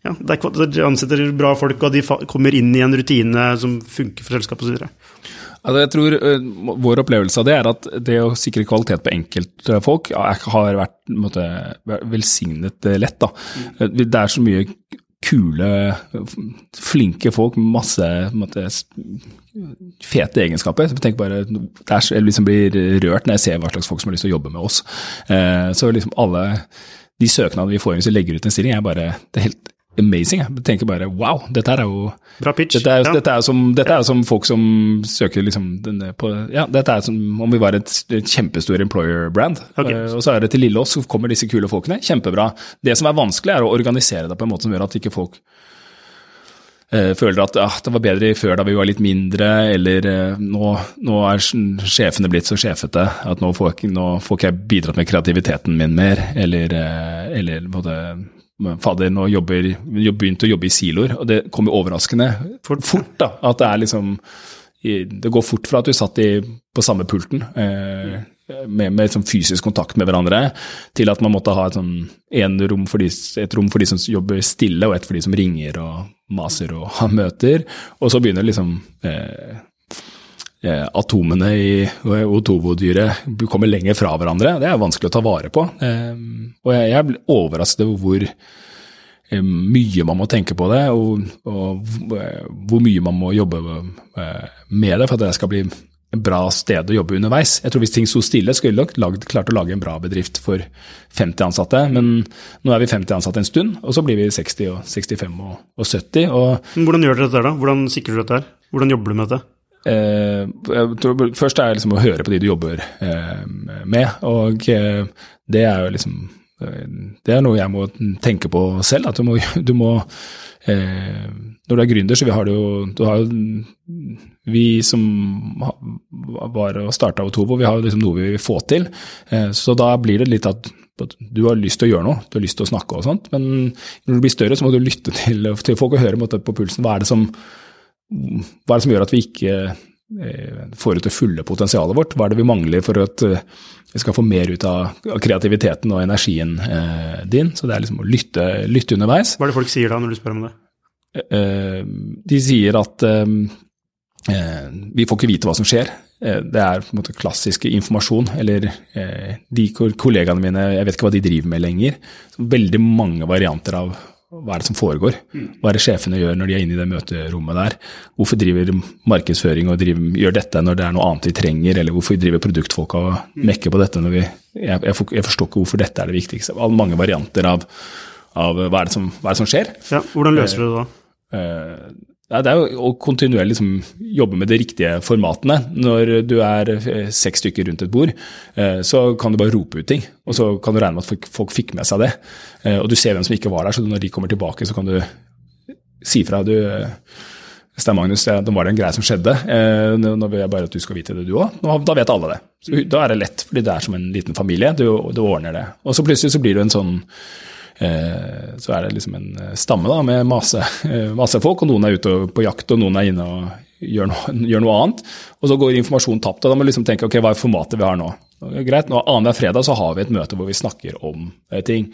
ja, det kva- ansetter bra folk, og de kommer inn i en rutine som funker for selskapet osv.? Altså, jeg tror uh, Vår opplevelse av det er at det å sikre kvalitet på enkeltfolk ja, har vært en måte, velsignet øh, lett. da. Mm. Det er så mye kule, flinke folk med masse måte, fete egenskaper. Jeg tenker bare, er, så- jeg liksom blir rørt når jeg ser hva slags folk som har lyst til å jobbe med oss. Uh, Så liksom alle de søknadene vi får inn hvis vi legger ut en stilling, er bare det er helt amazing. Jeg tenker bare wow, dette er jo Bra pitch. dette er, ja. dette, er som, dette er som folk som søker liksom denne på Ja, dette er som om vi var et, et kjempestor employer-brand. Okay. Eh, og så er det til lille oss, så kommer disse kule folkene. Kjempebra. Det som er vanskelig, er å organisere det på en måte som gjør at ikke folk eh, føler at ah, det var bedre før da vi var litt mindre, eller eh, nå, nå er sjefene blitt så sjefete at nå får, nå får ikke jeg bidratt med kreativiteten min mer, eller, eller måte, Fader, nå jobber, begynt å jobbe i siloer, og det kommer overraskende Fort. fort. da, At det er liksom Det går fort fra at du satt i, på samme pulten eh, med, med sånn fysisk kontakt med hverandre, til at man måtte ha et, sånn, rom de, et rom for de som jobber stille, og et for de som ringer og maser og har møter. Og så begynner liksom eh, eh, atomene i Otovo-dyret kommer lenger fra hverandre. Det er vanskelig å ta vare på. Eh, og jeg, ble overrasket over hvor eh, mye man må tenke på det, og, eh, hvor mye man må jobbe eh, med det for at det skal bli et bra sted å jobbe underveis. Jeg tror Hvis ting sto stille, skulle vi nok klart å lage en bra bedrift for 50 ansatte, men nå er vi 50 ansatte en stund, og så blir vi 60, og 65 og, og 70. og Hvordan gjør dere dette, da? Hvordan sikrer du dette? Hvordan jobber du med dette? Eh, tror Først er liksom å høre på de du jobber eh, med, og eh, det er jo liksom Det er noe jeg må tenke på selv. At du må, du må eh, Når du er gründer, så vi har det jo, du har jo Vi som var og starta Otovo, vi har liksom noe vi vil få til. Eh, så da blir det litt at du har lyst til å gjøre noe, du har lyst til å snakke og sånt, men når du blir større, så må du lytte til, til folk og høre på pulsen. Hva er det som, hva er det som gjør at vi ikke eh, får ut det fulle potensialet vårt? Hva er det vi mangler for at eh, vi skal få mer ut av kreativiteten og energien eh, din? Så det er liksom å lytte, lytte, underveis. Hva er det folk sier da, når du spør om det? De sier at vi får ikke vite hva som skjer. Det er på en måte klassisk informasjon, eller de kollegaene mine, jeg vet ikke hva de driver med lenger. Veldig mange varianter av hva er det som foregår. Hva er det sjefene gjør når de er inne i det møterommet der? Hvorfor driver markedsføring og driver, gjør dette når det er noe annet vi trenger, eller hvorfor driver produktfolk og mekker på dette når vi jeg, jeg, forstår ikke hvorfor dette er det viktigste. Mange varianter av, av hva, er som, hva, er det som, skjer. Ja, Hvordan løser du det da? Det er jo å kontinuerlig liksom jobbe med de riktige formatene. Når du er eh, seks stykker rundt et bord, eh, så kan du bare rope ut ting. Og så kan du regne med at folk fikk med seg det. Eh, og du ser hvem som ikke var der, så når de kommer tilbake, så kan du si fra. Du, Stein Magnus, da var det en greie som skjedde. Nå vil jeg bare at du skal vite det, du òg. Da vet alle det. Så da er det lett, fordi det er som en liten familie. Du, du ordner det. Og så plutselig så blir det en sånn så er det liksom en eh, stamme da, med masse, eh, masse, folk, og noen er ute på jakt, og noen er inne og gjør noe, gjør noe annet. Og så går informasjonen tapt. og Da må vi liksom tenke ok, hva er formatet vi har nå. Greit, nå Annenhver fredag så har vi et møte hvor vi snakker om ting.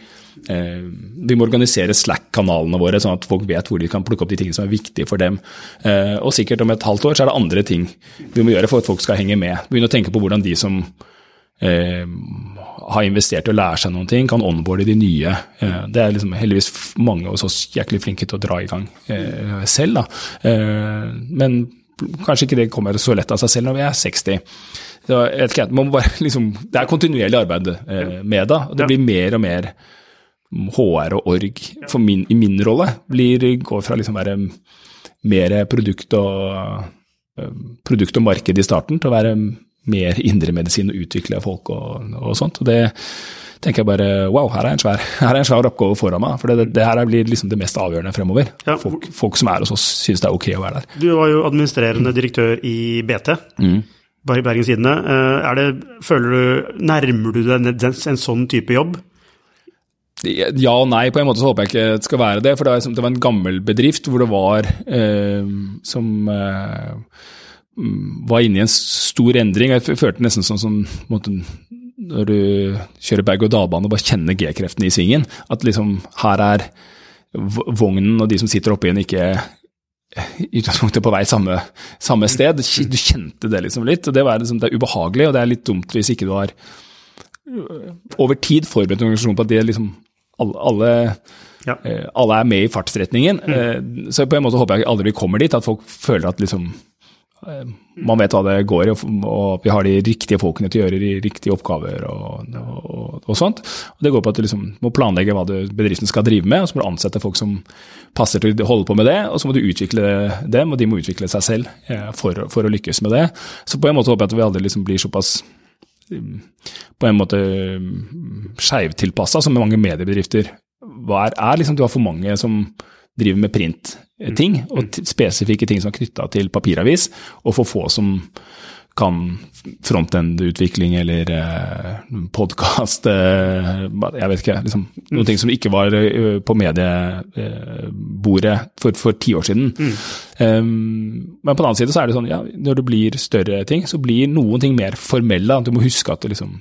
vi må organisere Slack-kanalene våre, sånn at folk vet hvor de kan plukke opp de tingene som er viktige for dem. og sikkert om et halvt år så er det andre ting vi må gjøre for at folk skal henge med. Begynne å tenke på hvordan de som eh, har investert i å lære seg noen ting, kan onboarde de nye. Eh, det er liksom heldigvis mange av oss jæklig flinke til å dra i gang eh, selv. Da. Eh, men kanskje ikke det kommer så lett av seg selv når vi er 60. Så, ikke, bare, liksom, det er kontinuerlig arbeid med det. og Det blir mer og mer HR og org min, i min rolle. Blir, går fra liksom være mer produkt og, produkt og marked i starten til å være mer indremedisin og utvikle folk og, og, sånt. Og det tenker jeg bare wow, her er en svær, er en svær oppgave foran meg. For det, det her blir liksom det mest avgjørende fremover. Ja. Folk, folk, som er hos oss, syns det er ok å være der. Du var jo administrerende direktør i BT. Mm. Bare i Bergens Tidende. Eh, er det, føler du, Nærmer du deg en, sånn type jobb? Ja og nei, på en måte så håper jeg ikke det skal være det. For det, var en gammel bedrift hvor det var eh, som eh, var inne i en stor endring. Jeg følte nesten sånn som når du kjører berg-og-dal-bane og bare kjenner G-kreftene i svingen. At liksom her er vognen og de som sitter oppi den, ikke i utgangspunktet på vei samme, samme, sted. Du kjente det liksom litt. og det, var liksom, det, er ubehagelig, og det er litt dumt hvis ikke du har øh, over tid forberedt en organisasjon på at det liksom alle, alle, ja. Eh, alle er med i fartsretningen. Mm. Eh, så på en måte håper jeg aldri vi kommer dit, at folk føler at liksom Eh, man vet hva det går i, og vi har de riktige folkene til å gjøre de riktige oppgaver og, og, og sånt. Og det går på at du liksom må planlegge hva bedriften skal drive med, og så må du ansette folk som passer til å holde på med det, og så må du utvikle dem, og de må utvikle seg selv eh, for, for å lykkes med det. Så på en måte håper jeg at vi aldri liksom blir såpass mm, på en måte mm, skeivtilpassa som mange mediebedrifter hva er, er liksom du har for mange som driver med printting, mm. og spesifikke ting som er knytta til papiravis, og for få som kan frontend-utvikling eller eh, podkast eh, Jeg vet ikke. Liksom, noen ting som ikke var uh, på mediebordet uh, for, for ti år siden. Mm. Um, men på den annen side så er det sånn, ja, når det blir større ting, så blir noen ting mer formelle. Du må huske at det liksom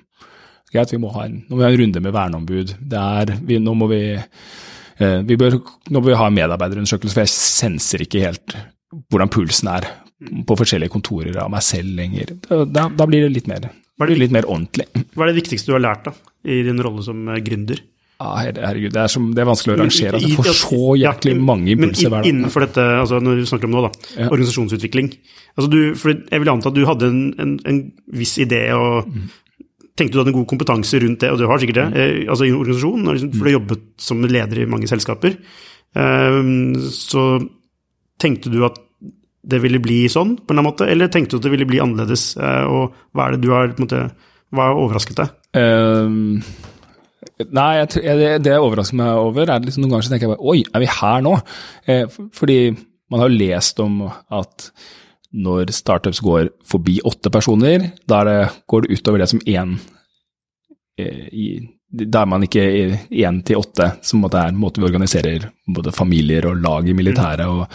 Greit, vi må ha en, nå må vi ha en runde med verneombud. Det er, vi, nå må vi Eh, vi bør, nå bør vi ha en medarbeiderundersøkelse, for jeg senser ikke helt hvordan pulsen er på forskjellige kontorer av meg selv lenger. Da, da blir det litt mer, det litt mer ordentlig. Hva er det viktigste du har lært da, i din rolle som eh, gründer? Ah, herregud, det er, som, det er, vanskelig å rangere. Altså, får så jæklig mange impulser hver dag. Innenfor dette, altså når du snakker om nå, da, organisasjonsutvikling. Altså du, for jeg vil anta at du hadde en, en, en viss idé og mm tenkte du hadde en god kompetanse rundt det, og du har sikkert det, mm. eh, altså i organisasjonen, liksom, for du har jobbet som leder i mange selskaper. Eh, så tenkte du at det ville bli sånn, på en eller annen måte, eller tenkte du at det ville bli annerledes? Eh, og hva er det du har på en måte, hva har overrasket deg? Um, Nei, jeg, det, det jeg overrasker meg over, er liksom noen ganger så tenker jeg bare Oi, er vi her nå? Eh, fordi man har jo lest om at når startups går forbi åtte personer, da det, går det utover det som én eh, Da er man ikke én til åtte, som er måte vi organiserer både familier og lag i militæret. og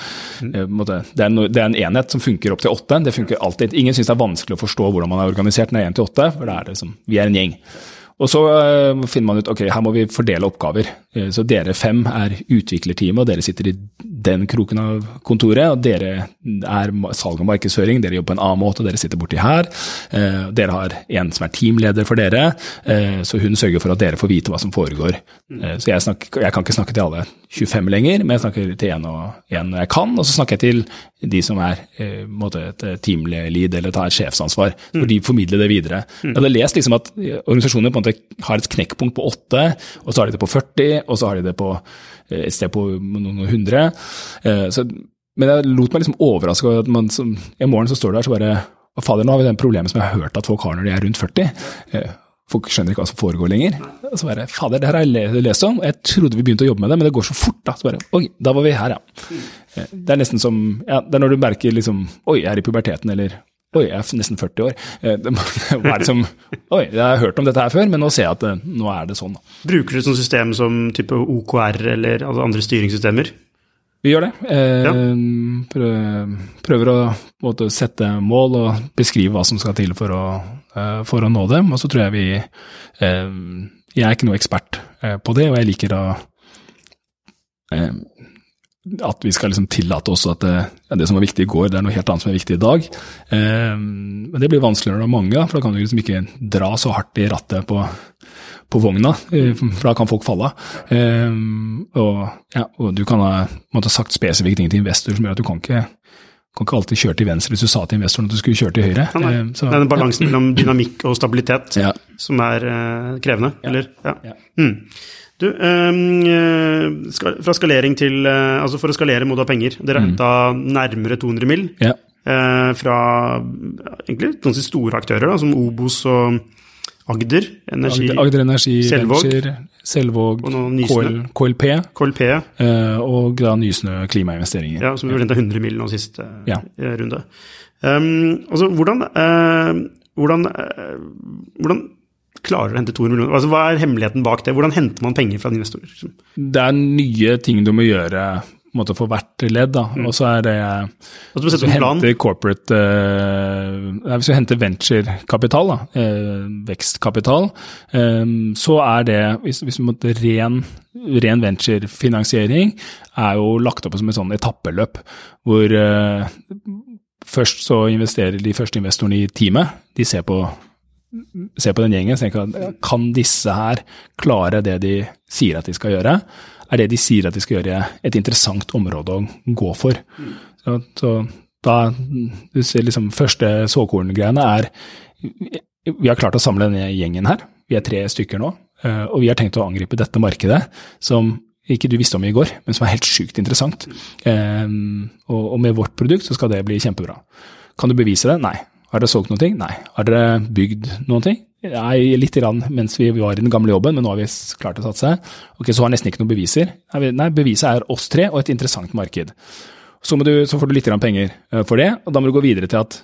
mm. eh, måte, det, er no, det, er en enhet som funker opp til åtte. Det funker alltid. Ingen syns det er vanskelig å forstå hvordan man er organisert når det er én til åtte, for det er liksom, vi er en gjeng. Og så uh, finner man ut ok, her må vi fordele oppgaver. Uh, så dere fem er utviklerteamet, og dere sitter i den kroken av kontoret. Og dere er salg og markedsføring, dere jobber på en annen måte, og dere sitter borti her. Uh, dere har en som er teamleder for dere, så hun sørger for at dere får vite hva som foregår. så jeg, snakker, jeg, kan ikke snakke til alle 25 lenger, men jeg snakker til en og en jeg kan, og så snakker jeg til de som er et teamlead eller tar sjefsansvar. For de formidler det videre. Jeg hadde lest liksom at organisasjoner på en måte har et knekkpunkt på 8, og så har de det på 40, og så har de det på eh, et sted på noen hundre. Eh, men jeg lot meg liksom overraske over at man, som, en morgen så står du der så bare Å, fader, nå har vi det problemet som jeg har hørt at folk har når de er rundt 40. Eh, folk skjønner ikke hva som foregår lenger. Og så bare, fader, det her har jeg lest om, og jeg trodde vi begynte å jobbe med det, men det går så fort. Da så bare, oi, da var vi her, ja. Det er nesten som ja, Det er når du merker liksom Oi, jeg er i puberteten, eller Oi, jeg er nesten 40 år. Eh, hva er det som Oi, jeg har hørt om dette her før, men nå ser jeg at det, eh, nå er det sånn. Bruker du et sånt system som type OKR eller andre styringssystemer? Vi gjør det. Eh, ja. Prøver å måte, sette mål og beskrive hva som skal til for å, for å nå dem. Og så tror jeg vi Jeg er ikke noe ekspert på det, og jeg liker å at vi skal liksom tillate oss at det, det, som var viktig i går, det er noe helt annet som er viktig i dag. Eh, men det blir vanskeligere når det mange, for da kan du liksom ikke dra så hardt i rattet på, på vogna, eh, for da kan folk falle av. Eh, og, ja, og, du kan ha måtte, sagt spesifikke ting til investor som gjør at du kan ikke, kan ikke alltid kjøre til venstre hvis du sa til investoren at du skulle kjøre til høyre. Ja, eh, så, det er den balansen ja. mellom dynamikk og stabilitet som er eh, krevende, eller? Ja. Mm. Du, um, fra skalering til uh, Altså for å skalere må du ha penger. Dere har mm. henta nærmere 200 mill. Ja. Uh, fra egentlig ganske store aktører, da, som Obos og Agder Energi, Agder, Energi Selvåg, Venture, Selvåg KL, KLP, KLP. Uh, og da Nysnø klimainvesteringer. Ja, som vi henta 100 mill. nå siste ja. runde. Um, altså, hvordan, hvordan, hvordan klarer å hente 200 millioner? Altså, hva er hemmeligheten bak det? Hvordan henter man penger fra investorer? Det er nye ting du må gjøre måte, for hvert ledd. Da. Mm. Og så er det Hvis du henter corporate eh, Hvis du henter venturekapital, eh, vekstkapital, eh, så er det hvis, hvis måtte, ren, ren venturefinansiering er jo lagt opp som et sånn etappeløp hvor uh, først så investerer de første investorene i teamet. De ser på ser på den gjengen og tenker at kan disse her klare det de sier at de skal gjøre? Er det de sier at de skal gjøre, et interessant område å gå for? Så, så da du ser liksom Første såkorngreiene er Vi har klart å samle denne gjengen her. Vi er tre stykker nå. Eh, og vi har tenkt å angripe dette markedet som ikke du visste om i går, men som er helt sjukt interessant. Eh, og med vårt produkt så skal det bli kjempebra. Kan du bevise det? Nei. Har dere solgt ting? Nei. Har dere bygd noen ting? Nei, litt grann mens vi var i den gamle jobben, men nå har vi klart å satse. Ok, Så har nesten ikke noen beviser. Nei, beviset er oss tre og et interessant marked. Så, du, så får du litt grann penger eh, for det, og da må du gå videre til at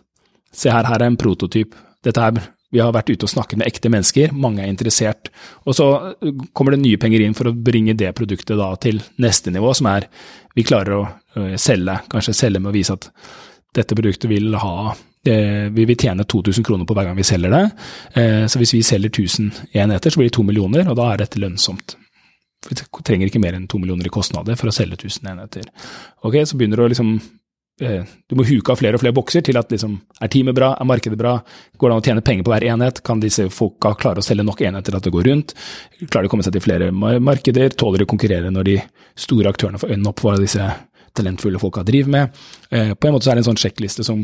se her, her er en prototyp. Dette her, Vi har vært ute og snakket med ekte mennesker, mange er interessert. Og så eh, kommer det nye penger inn for å bringe det produktet da til neste nivå, som er vi klarer å eh, selge, kanskje selge med å vise at dette produktet vil ha vi vil tjene 2000 kroner på hver gang vi selger det. Eh, så hvis vi selger 1000 enheter, så blir det 2 millioner, og da er dette lønnsomt. Vi trenger ikke mer enn 2 millioner i kostnader for å selge 1000 enheter. Ok, Så begynner du å liksom eh, Du må huke av flere og flere bokser til at liksom Er teamet bra? Er markedet bra? Går det an å tjene penger på hver enhet? Kan disse folka klare å selge nok enheter til at det går rundt? Klarer de å komme seg til flere markeder? Tåler de å konkurrere når de store aktørene får øynene opp for hva disse talentfulle folka driver med? Eh, på en måte så er det en sånn sjekkliste som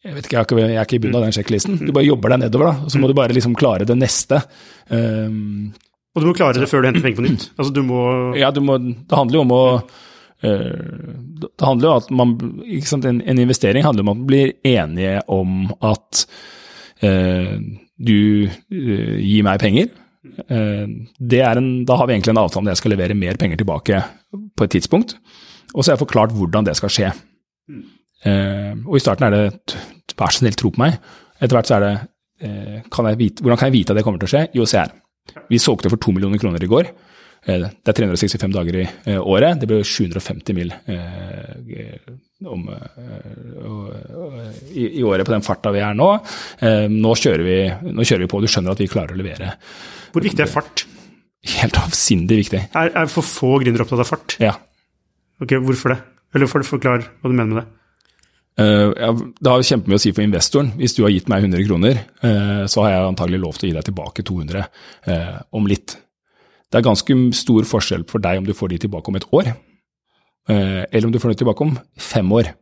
jeg vet ikke, jeg er ikke, jeg er ikke i bunnen av den sjekklisten. Du bare jobber deg nedover, da. Og så må du bare liksom klare det neste. Um, og du må klare det før du henter penger på nytt? Altså du må Ja, du må, det handler jo om å uh, Det handler jo om at man sant, en, en, investering handler om at man blir enige om at uh, du uh, gir meg penger, En, da har vi egentlig en avtale om at jeg skal levere mer penger tilbake på et tidspunkt. Og så har jeg forklart hvordan det skal skje. Og i starten er det vær så snill, tro på meg. Etter hvert så er det kan vite, hvordan kan jeg vite at det kommer til å skje? Jo, OCR. Vi solgte for to millioner kroner i går. Det er 365 dager i året. Det blir 750 mil om, i, i, året på den farta vi er nå. Nå kjører, vi, nå kjører, vi, på, du skjønner at vi klarer å levere. Hvor viktig er fart? Helt avsindig viktig. Er, er for få gründere opptatt av fart? Ja. Ok, Hvorfor det? Eller forklar hva du mener med det. Ja, det har kjempemye å si for investoren. Hvis du har gitt meg 100 kroner, uh, så har jeg antagelig lov til å gi deg tilbake 200 uh, om litt. Det er ganske stor forskjell for deg om du får de tilbake om et år, eller om du får de tilbake om fem år.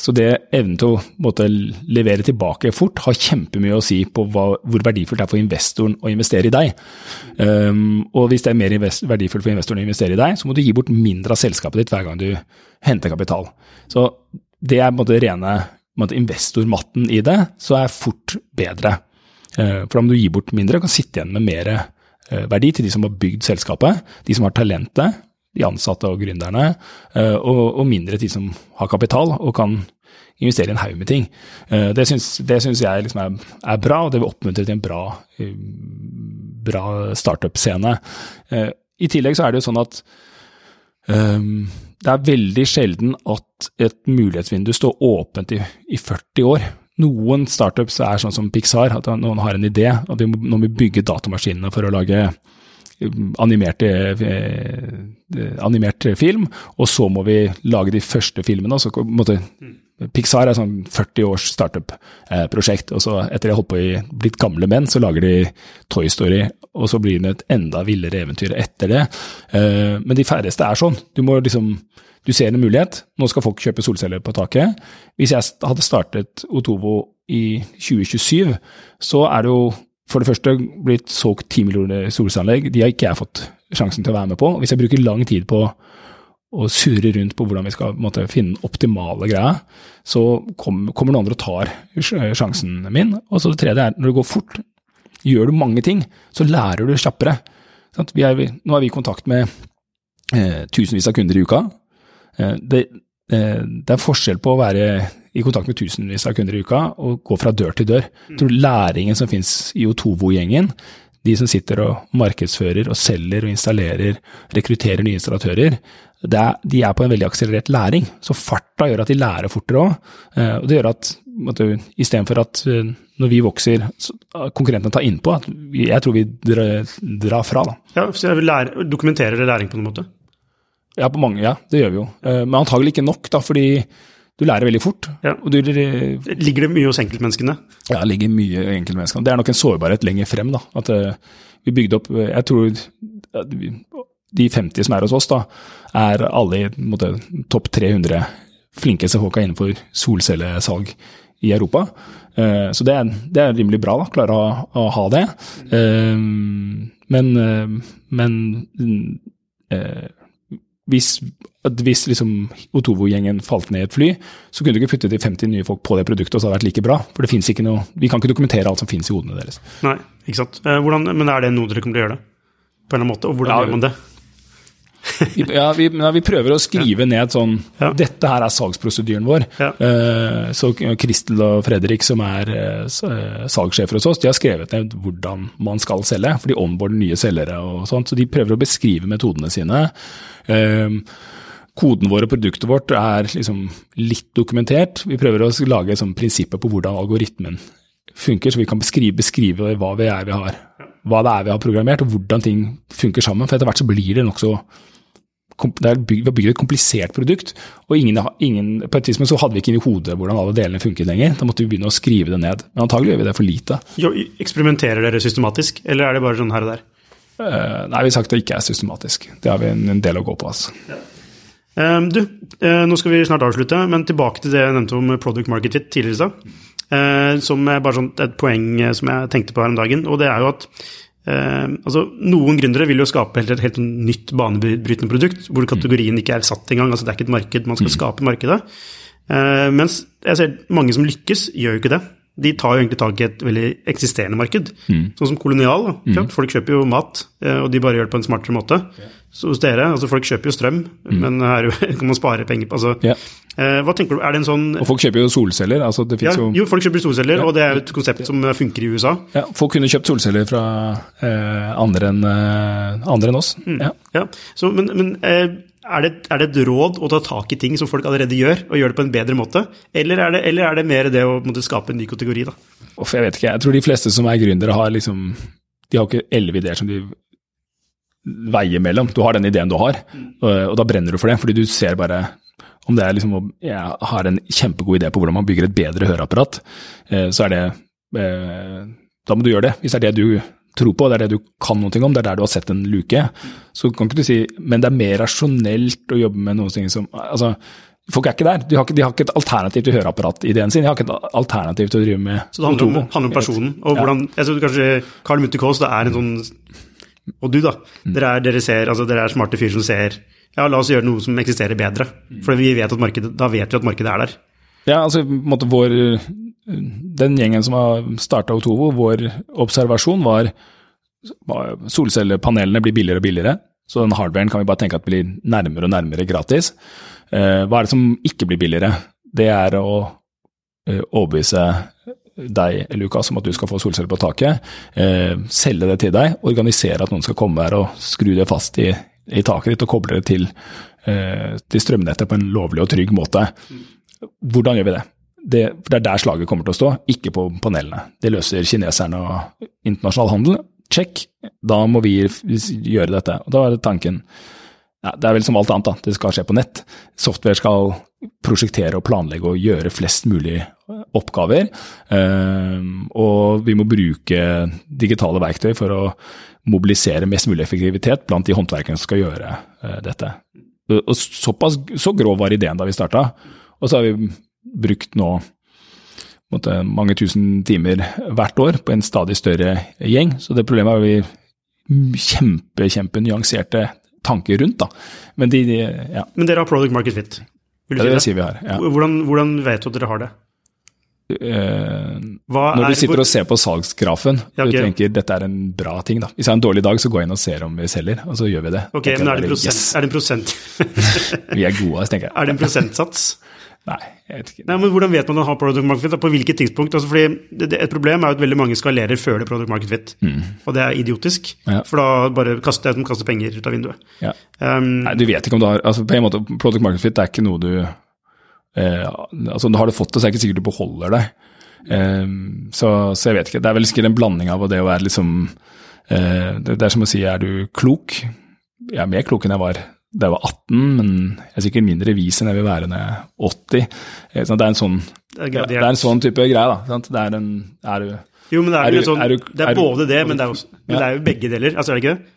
Så det evnen til å måtte, levere tilbake fort har kjempemye å si på hva, hvor verdifullt det er for investoren å investere i deg. Um, og hvis det er mer verdifullt for investoren å investere i deg, så må du gi bort mindre av selskapet ditt hver gang du henter kapital. Så det er på en måte rene investormatten i det, så er fort bedre. Uh, for må du gi bort mindre og kan sitte igjen med mer uh, verdi til de som har bygd selskapet, de som har talentet, de ansatte og gründerne, eh, og, mindre til de som har kapital og kan investere i en haug med ting. Eh, det syns, jeg liksom er, er, bra, og det vil oppmuntre til en bra, eh, bra startup-scene. I tillegg så er det jo sånn at um, det er veldig sjelden at et mulighetsvindu står åpent i, i 40 år. Noen startups er sånn som Pixar, at noen har en idé, og de må, må vi bygge datamaskinene for å lage animerte, eh, animert film, og så må vi lage de første filmene. og så måtte, Pixar er sånn 40 års startup-prosjekt, og så etter de har holdt på i blitt gamle menn, så lager de Toy Story, og så blir det et enda villere eventyr etter det. Eh, men de færreste er sånn. Du må liksom du ser en mulighet. Nå skal folk kjøpe solceller på taket. Hvis jeg hadde startet Otovo i 2027, så er det jo for det første blitt solgt 10 millioner solcelleanlegg. De har ikke jeg fått sjansen til å være med på. Hvis jeg bruker lang tid på å surrer rundt på hvordan vi skal måtte, finne den optimale greia, så kommer, kommer noen andre og tar sjansen min. Og så det tredje er når det går fort, gjør du mange ting, så lærer du kjappere. Er, nå er vi i kontakt med eh, tusenvis av kunder i uka. Eh, det, eh, det er forskjell på å være i kontakt med tusenvis av kunder i uka og gå fra dør til dør. Jeg tror læringen som finnes i Otovo-gjengen, de som sitter og markedsfører og selger og installerer, rekrutterer nye installatører, er, de er på en veldig akselerert læring. Så farta gjør at de lærer fortere òg. Eh, og det gjør at istedenfor at eh, når vi vokser, konkurrentene tar innpå, at jeg tror vi drar, fra. Da. Ja, så jeg vil lære, Dokumenterer læring på noen måte? Ja, på mange, ja, det gjør vi jo. Eh, men antagelig ikke nok, da, fordi du lærer veldig fort. Ja. Du, ligger det mye hos enkeltmenneskene? Ja, det ligger mye i enkeltmenneskene. Det er nok en sårbarhet lenger frem. da, at vi bygde opp, Jeg tror de 50 som er hos oss, da, er alle i måte, topp 300 flinkeste folka innenfor solcellesalg i Europa. Uh, så det er, det er, rimelig bra, da, klare å, å ha det. Uh, men, men hvis, hvis liksom Otovo-gjengen falt ned i et fly, så kunne du ikke putte de 50 nye folk på det produktet, og så hadde det vært like bra. For det ikke noe, vi kan ikke dokumentere alt som finnes i hodene deres. Nei, ikke sant. Eh, hvordan, men er det noe dere kommer til å gjøre det? På en eller annen måte, og hvordan ja, gjør man det? Ja, vi, vi, prøver å skrive ja. ned sånn ja. Dette her er salgsprosedyren vår. Ja. Uh, så Kristel og Fredrik, som er uh, salgssjefer hos oss, de har skrevet ned hvordan man skal selge. For de onboarder nye selgere og sånt. Så de prøver å beskrive metodene sine. Uh, koden vår og produktet vårt er liksom litt dokumentert. Vi prøver å lage sånn prinsipper på hvordan algoritmen funker, så vi kan beskrive, beskrive hva vi er vi har hva det er vi har programmert, og hvordan ting funker sammen. For etter hvert så blir det nokså det bygd, Vi har bygd et komplisert produkt, og ingen, ingen, på et tidspunkt så hadde vi ikke inni hodet hvordan alle delene funket lenger. Da måtte vi begynne å skrive det ned. Men antagelig gjør vi det for lite. Jo, eksperimenterer dere systematisk, eller er det bare sånn her og der? Uh, nei, vi har sagt det ikke er systematisk. Det har vi en, en del å gå på. altså. Ja. Um, du, uh, nå skal vi snart avslutte, men tilbake til det jeg nevnte om product market fit tidligere i stad. Uh, som er bare sånn et poeng som jeg tenkte på her om dagen. Og det er jo at Eh, altså, noen gründere vil jo skape helt, et helt nytt banebrytende produkt, hvor kategorien ikke er satt engang. Altså, det er ikke et marked, man skal mm. skape markedet. Eh, mens jeg ser mange som lykkes, gjør jo ikke det. de tar jo egentlig tak i et veldig eksisterende marked. Sånn som Kolonial. Da. Folk kjøper jo mat, eh, og de bare gjør det på en smartere måte. Så hos dere, altså folk kjøper jo strøm, men her kan man spare penger på altså, yeah. eh, Hva tenker du, er det en sånn Og folk kjøper jo solceller. altså det ja, jo... Jo, folk kjøper solceller, og det er jo et konsept som funker i USA. Ja, folk kunne kjøpt solceller fra eh, andre enn eh, enn oss. Ja. Ja, så, Men, men eh, er, det, er det et råd å ta tak i ting som folk allerede gjør, og gjøre det på en bedre måte? Eller er det, eller er det mer det å måte, skape en ny kategori, da? Uff, jeg vet ikke, jeg tror de fleste som er gründere har liksom De har ikke elleve ideer som de veier mellom. Du har den ideen du har, og, og da brenner du for det. Fordi du ser bare om det er liksom Jeg har en kjempegod idé på hvordan man bygger et bedre høreapparat, eh, så er det eh, Da må du gjøre det. Hvis det er det du tror på, det er det du kan noe om, det er der du har sett en luke, så kan ikke du si Men det er mer rasjonelt å jobbe med noe som Altså, folk er ikke der. De har ikke, de har ikke et alternativ til høreapparat-ideen sin. De har ikke et alternativ til å drive med Så det handler om, handler om personen. Og Ja. hvordan, jeg tror kanskje Carl Munthe Kaas det er en sånn Og du, da. Mm. Dere, er, dere, ser, altså, dere er smarte fyr som ser Ja, la oss gjøre noe som eksisterer bedre. Mm. For vi vet at markedet, da vet vi at markedet er der. Ja, altså måte vår Den gjengen som har starta Otovo, vår observasjon var var solcellepanelene blir billigere og billigere. Så den hardwaren kan vi bare tenke at blir nærmere og nærmere gratis. Eh, hva er det som ikke blir billigere? Det er å eh, overbevise deg, Lukas, om at du skal få solceller på taket. Eh, selge det til deg. Organisere at noen skal komme her og skru det fast i, i taket ditt og koble det til, eh, til strømnettet på en lovlig og trygg måte. Hvordan gjør vi det? det? Det er der slaget kommer til å stå, ikke på panelene. Det løser kineserne og internasjonal handel. Check, da må vi gjøre dette. Og da er det tanken ja, Det er vel som alt annet, da. Det skal skje på nett. Software skal prosjektere og planlegge og gjøre flest mulig oppgaver. Ehm, og vi må bruke digitale verktøy for å mobilisere mest mulig effektivitet blant de håndverkerne som skal gjøre eh, dette. Og såpass, så grov var ideen da vi starta. Og så har vi brukt nå måtte, mange tusen timer hvert år på en stadig større gjeng. Så det problemet er vi kjempe, kjempe nyanserte tanker rundt. da. Men de, de ja, Men dere har product market fit. Vil du er det si sier vi har. Ja. Hvordan, hvordan vet du at dere har det? Eh, når du sitter og ser på salgsgrafen Ja, og du tenker dette er en bra ting, da. Hvis jeg har en dårlig dag, så går jeg inn og ser om vi selger, og så gjør vi det. Ok, Tenker men er det, bare, prosent, yes, er det en prosent vi er gode, tenker jeg. Er det en prosentsats? Nei, jeg vet ikke. Nei, men Hvordan vet man at man har product market fit? På hvilket tidspunkt? Altså, fordi Et problem er jo at veldig mange skalerer før det er product market fit. Og det er idiotisk. Mm. Ja. For da bare kaster de er som å penger ut av vinduet. Ja. Um, Nei, du vet ikke om du har altså På en måte, Product market fit er ikke noe du eh, altså Har du fått det, så er det ikke sikkert du beholder det. Eh, så, så jeg vet ikke. Det er vel sikkert en blanding av det å være liksom eh, det, det er som å si er du klok? Jeg er mer klok enn jeg var da jeg var 18, men jeg er sikkert mindre vis enn jeg vil være når jeg er 80. Eh, det er en sånn, det er det er en sånn type greie. da, sant? Det er en, er du Jo, men det er, jo sånn, det er både det, men er, det er jo begge deler. Altså, er det ikke det?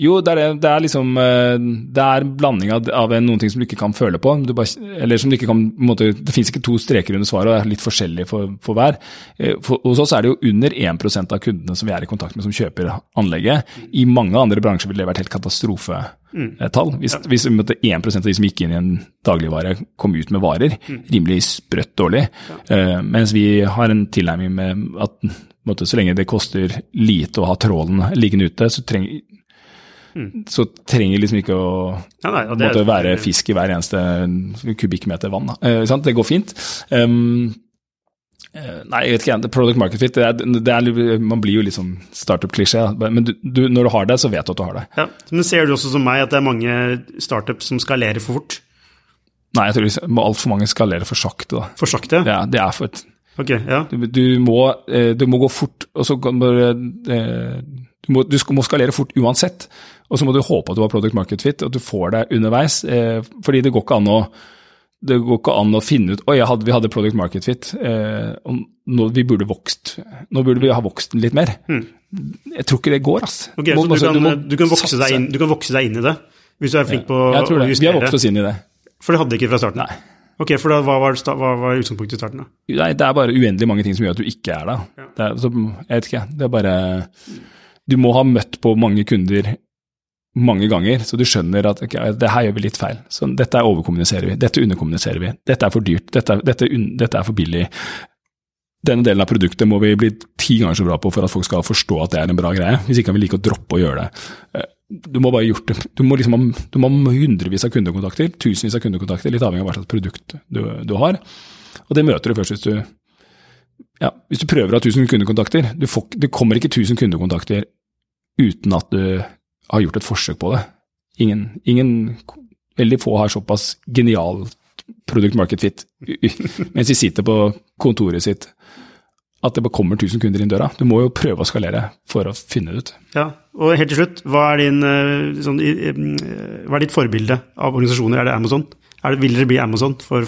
Jo, det er, det er liksom eh, Det er blanding av, av noen ting som du ikke kan føle på. Du bare, eller som du ikke kan på en måte, Det finnes ikke to streker under svaret, og det er litt forskjellig for, for hver. Eh, For, hos oss er det jo under 1% av kundene som vi er i kontakt med, som kjøper anlegget. I mange andre bransjer ville det vært helt katastrofetall. Hvis, hvis ja. hvis 1 av de som gikk inn i en dagligvare, kom ut med varer, rimelig sprøtt dårlig. Eh, mens vi har en tilnærming med at måte, så lenge det koster lite å ha trålen liggende ute, så trenger så trenger liksom ikke å Ja, nei, det måtte være fisk i hver eneste kubikkmeter vann. Eh, sant? Det går fint. Um, nei, jeg vet ikke, product market fit, det er, det er, man blir jo litt sånn startup-klisjé, men du, du, når du har det, så vet du at du har det. Ja. Men ser du også som meg at det er mange startups som skalerer for fort? Nei, jeg tror altfor mange skalerer for sakte. Da. For sakte? Ja, det er for Ok, ja. du, du, må, eh, du må gå fort, og så kan du bare eh, du må, du må skalere fort uansett. Og så må du håpe at du har product market fit, at du får det underveis. Eh, fordi det går ikke an å det går ikke an å finne ut Oi, hadde, vi hadde product market fit. Eh, nå, vi burde vokst. Nå burde vi ha vokst litt mer. Jeg tror ikke det går, ass. Hmm. Ok, Må- så du altså, kan, må du, kan inn, du kan vokse deg inn i det, hvis du er flink på Jeg tror å det. Vi har vokst oss inn i det. For det hadde ikke fra starten? Nei. Ok, for da, hva, var, hva var utgangspunktet i starten? da? Nei, det er bare uendelig mange ting som gjør at du ikke er det. det er, så, jeg vet ikke, det er bare Du må ha møtt på mange kunder mange ganger, så du skjønner at ok, det her gjør vi litt feil. Så dette er overkommuniserer vi, dette underkommuniserer vi, dette er for dyrt, dette, dette, dette er for billig. denne delen av produktet må vi bli ti ganger så bra på for at folk skal forstå at det er en bra greie. Hvis ikke kan vi like å droppe å gjøre det. Eh, du må bare gjort det. Du må, liksom du må ha hundrevis av kundekontakter, tusenvis av kundekontakter, litt avhengig av hva slags produkt du, du har. Og det møter du først hvis du ja, hvis du prøver å ha 1000 kundekontakter. Du, får, du kommer ikke 1000 kundekontakter uten at du har gjort et forsøk på det. Ingen, ingen Veldig få har såpass genial product market fit mens de sitter på kontoret sitt at det kommer 1000 kunder inn døra. Du må jo prøve å skalere for å finne det ut. Ja, og helt til slutt, hva er, din, eh, sånn, eh, hva er ditt forbilde av organisasjoner? Er det Amazon? Er det, vil dere bli Amazon for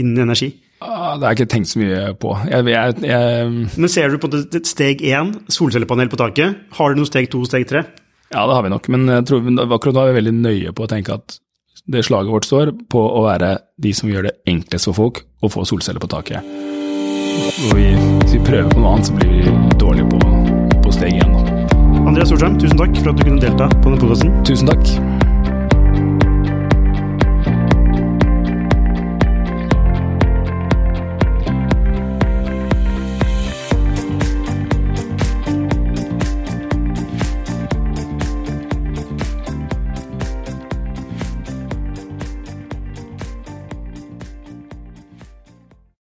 innen energi? Ah, det har jeg ikke tenkt så mye på. Jeg, jeg, jeg, Men ser du på steg én, solcellepanel på taket? Har du noe steg to, steg tre? Ja, det har vi nok, men jeg tror, akkurat nå er vi veldig nøye på å tenke at det slaget vårt står på å være de som gjør det enklest for folk å få solceller på taket. Vi, hvis vi prøver på noe annet, så blir vi dårlige på, på steg én. Andreas Storsheim, tusen takk for at du kunne delta på denne podkasten. Tusen takk.